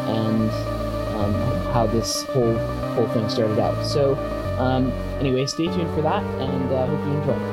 and um, how this whole whole thing started out. So um, anyway, stay tuned for that and uh, hope you enjoy.